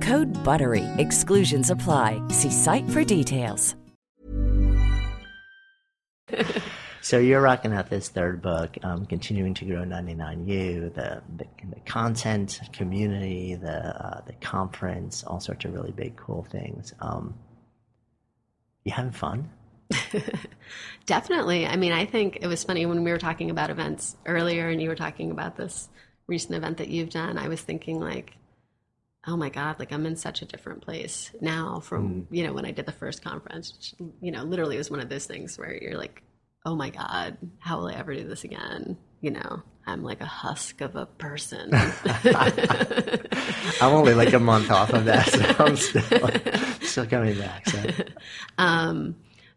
S3: Code BUTTERY. Exclusions apply. See site for details.
S2: So you're rocking out this third book, um, continuing to grow 99U, the, the the content, community, the uh, the conference, all sorts of really big, cool things. Um, you having fun?
S1: Definitely. I mean, I think it was funny when we were talking about events earlier and you were talking about this recent event that you've done. I was thinking, like, oh my God, like I'm in such a different place now from, you know, when I did the first conference, which, you know, literally was one of those things where you're like, oh my God, how will I ever do this again? You know, I'm like a husk of a person.
S2: I'm only like a month off of that, so I'm still still coming back. So.
S1: um,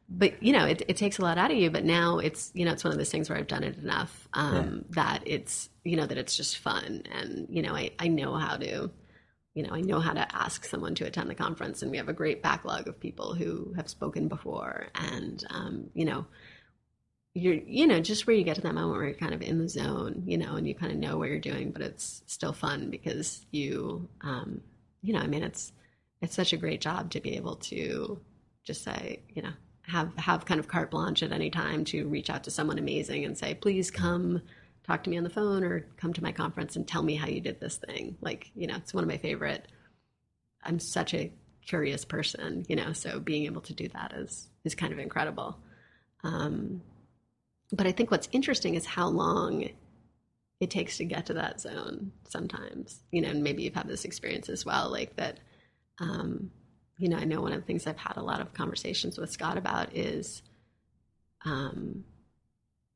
S1: but you know, it, it takes a lot out of you. But now it's you know, it's one of those things where I've done it enough um, that it's you know that it's just fun, and you know, I I know how to. You know, I know how to ask someone to attend the conference, and we have a great backlog of people who have spoken before. And um, you know, you're you know just where you get to that moment where you're kind of in the zone, you know, and you kind of know what you're doing, but it's still fun because you, um, you know, I mean, it's it's such a great job to be able to just say, you know, have have kind of carte blanche at any time to reach out to someone amazing and say, please come talk to me on the phone or come to my conference and tell me how you did this thing. Like, you know, it's one of my favorite. I'm such a curious person, you know, so being able to do that is is kind of incredible. Um, but I think what's interesting is how long it takes to get to that zone sometimes, you know, and maybe you've had this experience as well, like that, um, you know, I know one of the things I've had a lot of conversations with Scott about is, um,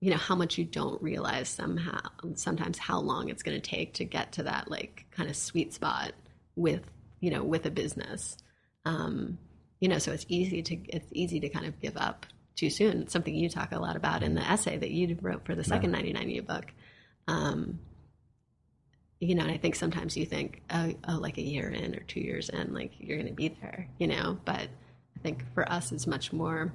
S1: you know, how much you don't realize somehow, sometimes how long it's going to take to get to that like kind of sweet spot with, you know, with a business. Um, you know, so it's easy to, it's easy to kind of give up too soon. It's something you talk a lot about in the essay that you wrote for the second yeah. 99 book. Um, you know, and I think sometimes you think, oh, oh, like a year in or two years in, like you're going to be there, you know. But I think for us, it's much more.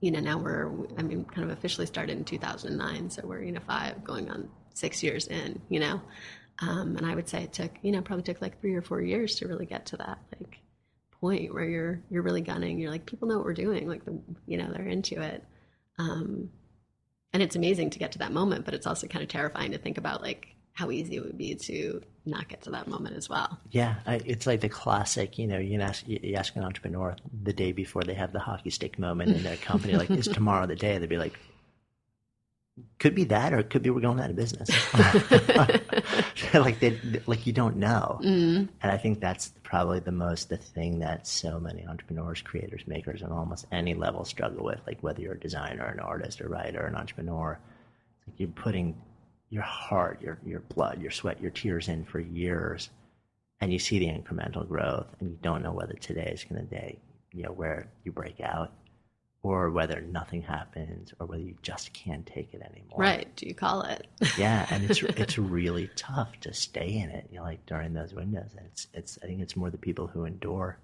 S1: You know, now we're, I mean, kind of officially started in 2009, so we're, you know, five going on six years in, you know. Um, and I would say it took, you know, probably took like three or four years to really get to that, like, point where you're you're really gunning. You're like, people know what we're doing. Like, the, you know, they're into it. Um, and it's amazing to get to that moment, but it's also kind of terrifying to think about like how easy it would be to not get to that moment as well.
S2: Yeah, I, it's like the classic. You know, you ask you ask an entrepreneur the day before they have the hockey stick moment in their company, like, "Is tomorrow the day?" They'd be like, could be that, or it could be we're going out of business. like they, like you don't know, mm-hmm. and I think that's probably the most the thing that so many entrepreneurs, creators, makers, on almost any level struggle with. Like whether you're a designer, an artist, a writer, an entrepreneur, like you're putting your heart, your your blood, your sweat, your tears in for years, and you see the incremental growth, and you don't know whether today is going to day, you know, where you break out or whether nothing happens or whether you just can't take it anymore.
S1: Right. Do you call it?
S2: yeah, and it's it's really tough to stay in it, you know, like during those windows. And it's it's I think it's more the people who endure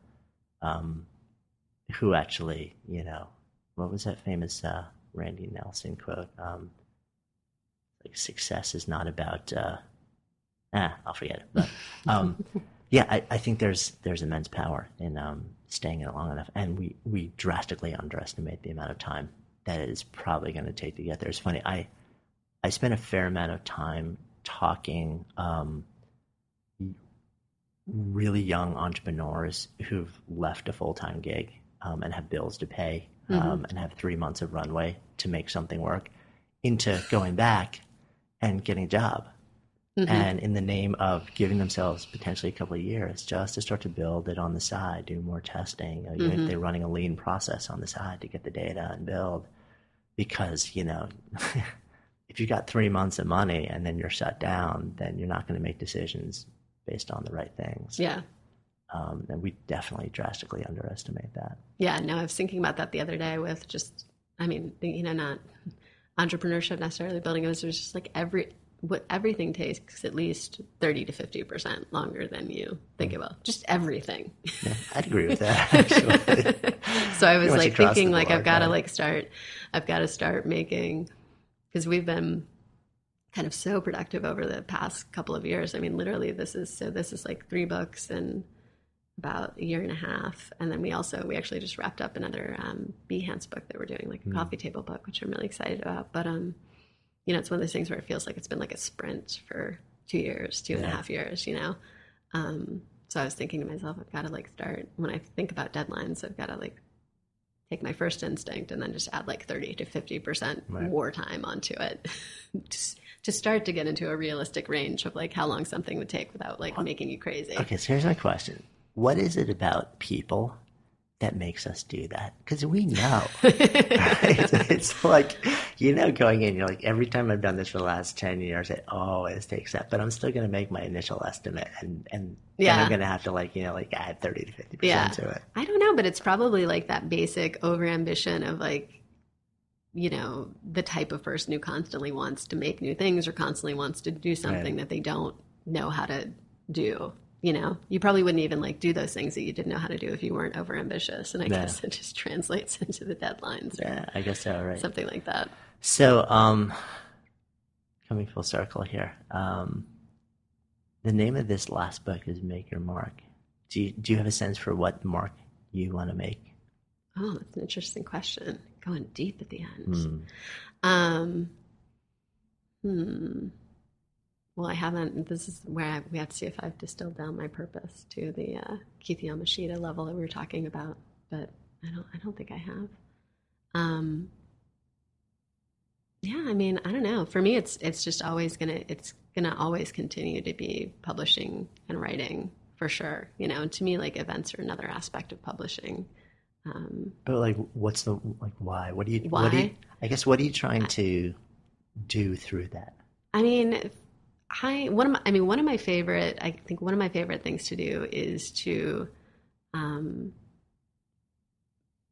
S2: um who actually, you know, what was that famous uh, Randy Nelson quote? Um like success is not about uh ah, I'll forget it. But um yeah, I, I think there's there's immense power in um staying in it long enough. And we, we drastically underestimate the amount of time that it is probably going to take to get there. It's funny. I, I spent a fair amount of time talking um, really young entrepreneurs who've left a full time gig um, and have bills to pay mm-hmm. um, and have three months of runway to make something work into going back and getting a job Mm-hmm. And in the name of giving themselves potentially a couple of years just to start to build it on the side, do more testing, you know, mm-hmm. they're running a lean process on the side to get the data and build. Because, you know, if you got three months of money and then you're shut down, then you're not going to make decisions based on the right things.
S1: Yeah.
S2: Um, and we definitely drastically underestimate that.
S1: Yeah, no, I was thinking about that the other day with just, I mean, you know, not entrepreneurship necessarily building. It was just like every what everything takes at least 30 to 50% longer than you think it will. Just everything.
S2: Yeah, i'd agree with that
S1: so i was like thinking like i've got to like start i've got to start making because we've been kind of so productive over the past couple of years. I mean literally this is so this is like three books in about a year and a half and then we also we actually just wrapped up another um, Behance book that we're doing like a mm. coffee table book which i'm really excited about but um you know, it's one of those things where it feels like it's been like a sprint for two years, two and a half years, you know? Um, so I was thinking to myself, I've got to like start when I think about deadlines, I've got to like take my first instinct and then just add like 30 to 50% right. more time onto it just to start to get into a realistic range of like how long something would take without like making you crazy.
S2: Okay, so here's my question. What is it about people that makes us do that because we know. it's, it's, like, you know, going in, you're like, every time I've done this for the last 10 years, it always takes that, but I'm still going to make my initial estimate and, and yeah. I'm going to have to like, you know, like add 30 to 50% yeah. to it.
S1: I don't know, but it's probably like that basic over ambition of like, you know, the type of person who constantly wants to make new things or constantly wants to do something right. that they don't know how to do you know, you probably wouldn't even like do those things that you didn't know how to do if you weren't over ambitious. And I yeah. guess it just translates into the deadlines.
S2: yeah, I guess so, right.
S1: Something like that.
S2: So, um, coming full circle here, um, the name of this last book is Make Your Mark. Do you, do you have a sense for what mark you want to make?
S1: Oh, that's an interesting question. Going deep at the end. Um, hmm. Well, I haven't. This is where I, we have to see if I've distilled down my purpose to the uh, Keith Yamashita level that we were talking about, but I don't. I don't think I have. Um, yeah, I mean, I don't know. For me, it's it's just always gonna it's gonna always continue to be publishing and writing for sure. You know, and to me, like events are another aspect of publishing. Um,
S2: But like, what's the like? Why? What do you? What do you,
S1: Why?
S2: I guess. What are you trying to do through that?
S1: I mean, I one of my, I mean one of my favorite I think one of my favorite things to do is to, um,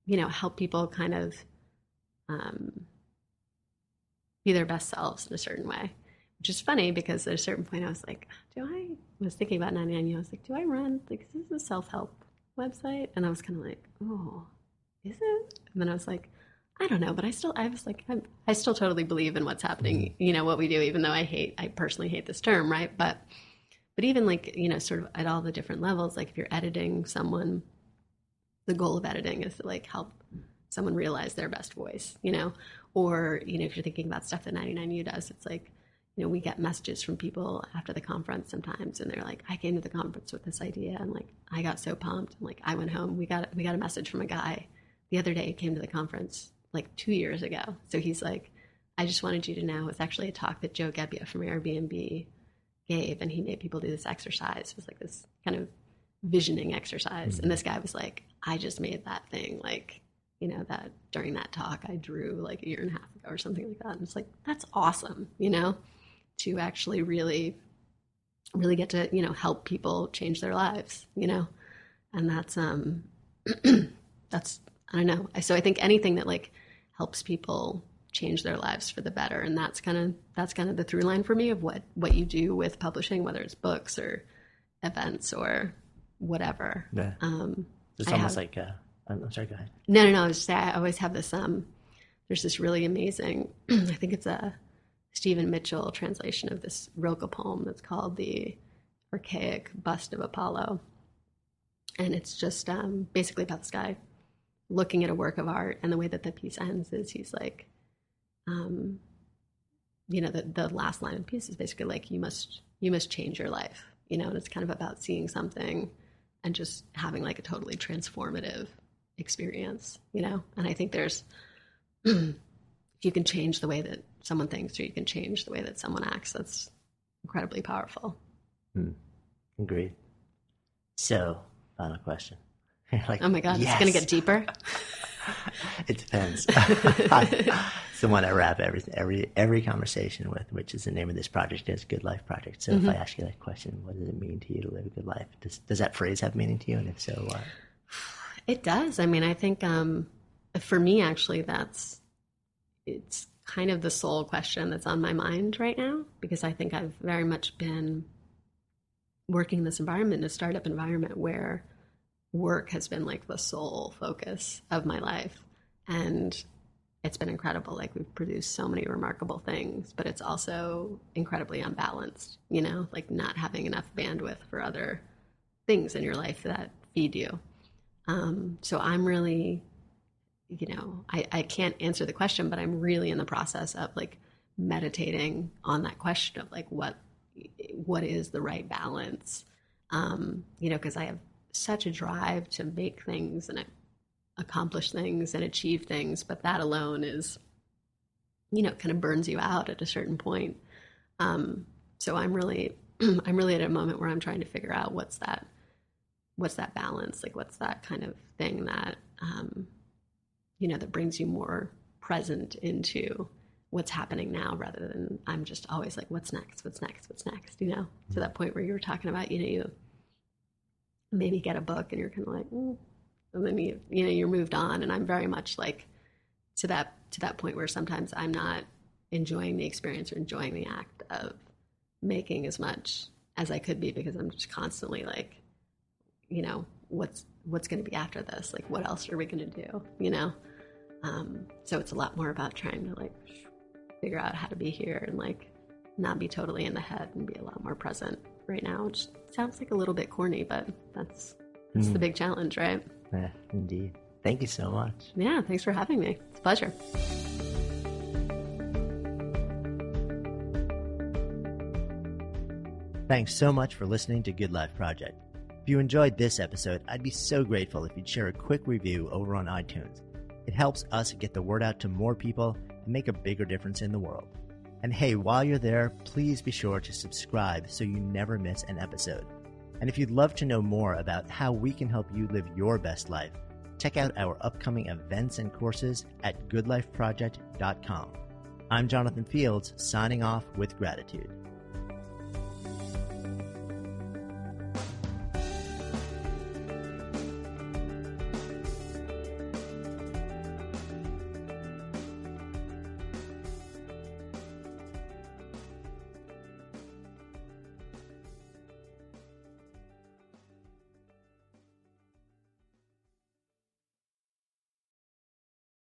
S1: you know, help people kind of, um, be their best selves in a certain way. Which is funny because at a certain point I was like, do I I was thinking about 99 I was like, do I run like is this a self help website? And I was kind of like, oh, is it? And then I was like, I don't know, but I still, I was like, I'm, I still totally believe in what's happening, mm-hmm. you know, what we do, even though I hate, I personally hate this term, right? But, but even like, you know, sort of at all the different levels, like if you're editing someone, the goal of editing is to like help someone realize their best voice, you know, or, you know, if you're thinking about stuff that 99U does, it's like, you know, we get messages from people after the conference sometimes, and they're like, "I came to the conference with this idea, and like, I got so pumped." And like, I went home. We got we got a message from a guy the other day. He came to the conference like two years ago. So he's like, "I just wanted you to know it's actually a talk that Joe Gebbia from Airbnb gave, and he made people do this exercise. It was like this kind of visioning exercise, and this guy was like, "I just made that thing like." You know that during that talk I drew like a year and a half ago or something like that, and it's like that's awesome, you know to actually really really get to you know help people change their lives you know and that's um that's i don't know so i think anything that like helps people change their lives for the better and that's kind of that's kind of the through line for me of what what you do with publishing whether it's books or events or whatever
S2: Yeah.
S1: um
S2: It's
S1: I
S2: almost
S1: have-
S2: like. Uh, I'm sorry. Go ahead.
S1: no, no, no. I was just say I always have this. Um, there's this really amazing. I think it's a Stephen Mitchell translation of this Rilke poem that's called "The Archaic Bust of Apollo," and it's just um, basically about this guy looking at a work of art, and the way that the piece ends is he's like, um, you know, the the last line of the piece is basically like, "You must you must change your life," you know, and it's kind of about seeing something and just having like a totally transformative experience, you know? And I think there's, if you can change the way that someone thinks or you can change the way that someone acts, that's incredibly powerful.
S2: Agreed. So, final question. Like,
S1: Oh my God,
S2: yes.
S1: it's going to get deeper.
S2: It depends. so when I wrap every every every conversation with, which is the name of this project, is Good Life Project. So
S1: Mm-hmm.
S2: if I ask you that question, what does it mean to you to live a good life? Does does that phrase have meaning to you? And if so, what?
S1: It does. I mean, I think um, for me, actually, that's it's kind of the sole question that's on my mind right now because I think I've very much been working in this environment, a startup environment where work has been like the sole focus of my life. And it's been incredible. Like we've produced so many remarkable things, but it's also incredibly unbalanced, you know, like not having enough bandwidth for other things in your life that feed you. Um, so I'm really, you know, I, I can't answer the question, but I'm really in the process of like meditating on that question of like what what is the right balance. Um, you know, because I have such a drive to make things and accomplish things and achieve things, but that alone is, you know, kind of burns you out at a certain point. Um, so I'm really, I'm really at a moment where I'm trying to figure out what's that, what's that balance, like what's that kind of thing that, um, you know, that brings you more present into what's happening now rather than I'm just always like, what's next? What's next? What's next? You know, to that point where you were talking about, you know, you maybe get a book and you're kind of like, mm. and then you, you know, you're moved on. And I'm very much like to that, to that point where sometimes I'm not enjoying the experience or enjoying the act of making as much as I could be because I'm just constantly like, you know, what's, what's going to be after this? Like, what else are we going to do? You know? Um, so it's a lot more about trying to like figure out how to be here and like not be totally in the head and be a lot more present right now, which sounds like a little bit corny, but that's that's the hmm. big challenge, right?
S2: Yeah, indeed. Thank you so much.
S1: Yeah, thanks for having me. It's a pleasure.
S2: Thanks so much for listening to Good Life Project. If you enjoyed this episode, I'd be so grateful if you'd share a quick review over on iTunes. It helps us get the word out to more people and make a bigger difference in the world. And hey, while you're there, please be sure to subscribe so you never miss an episode. And if you'd love to know more about how we can help you live your best life, check out our upcoming events and courses at goodlifeproject.com. I'm Jonathan Fields, signing off with gratitude.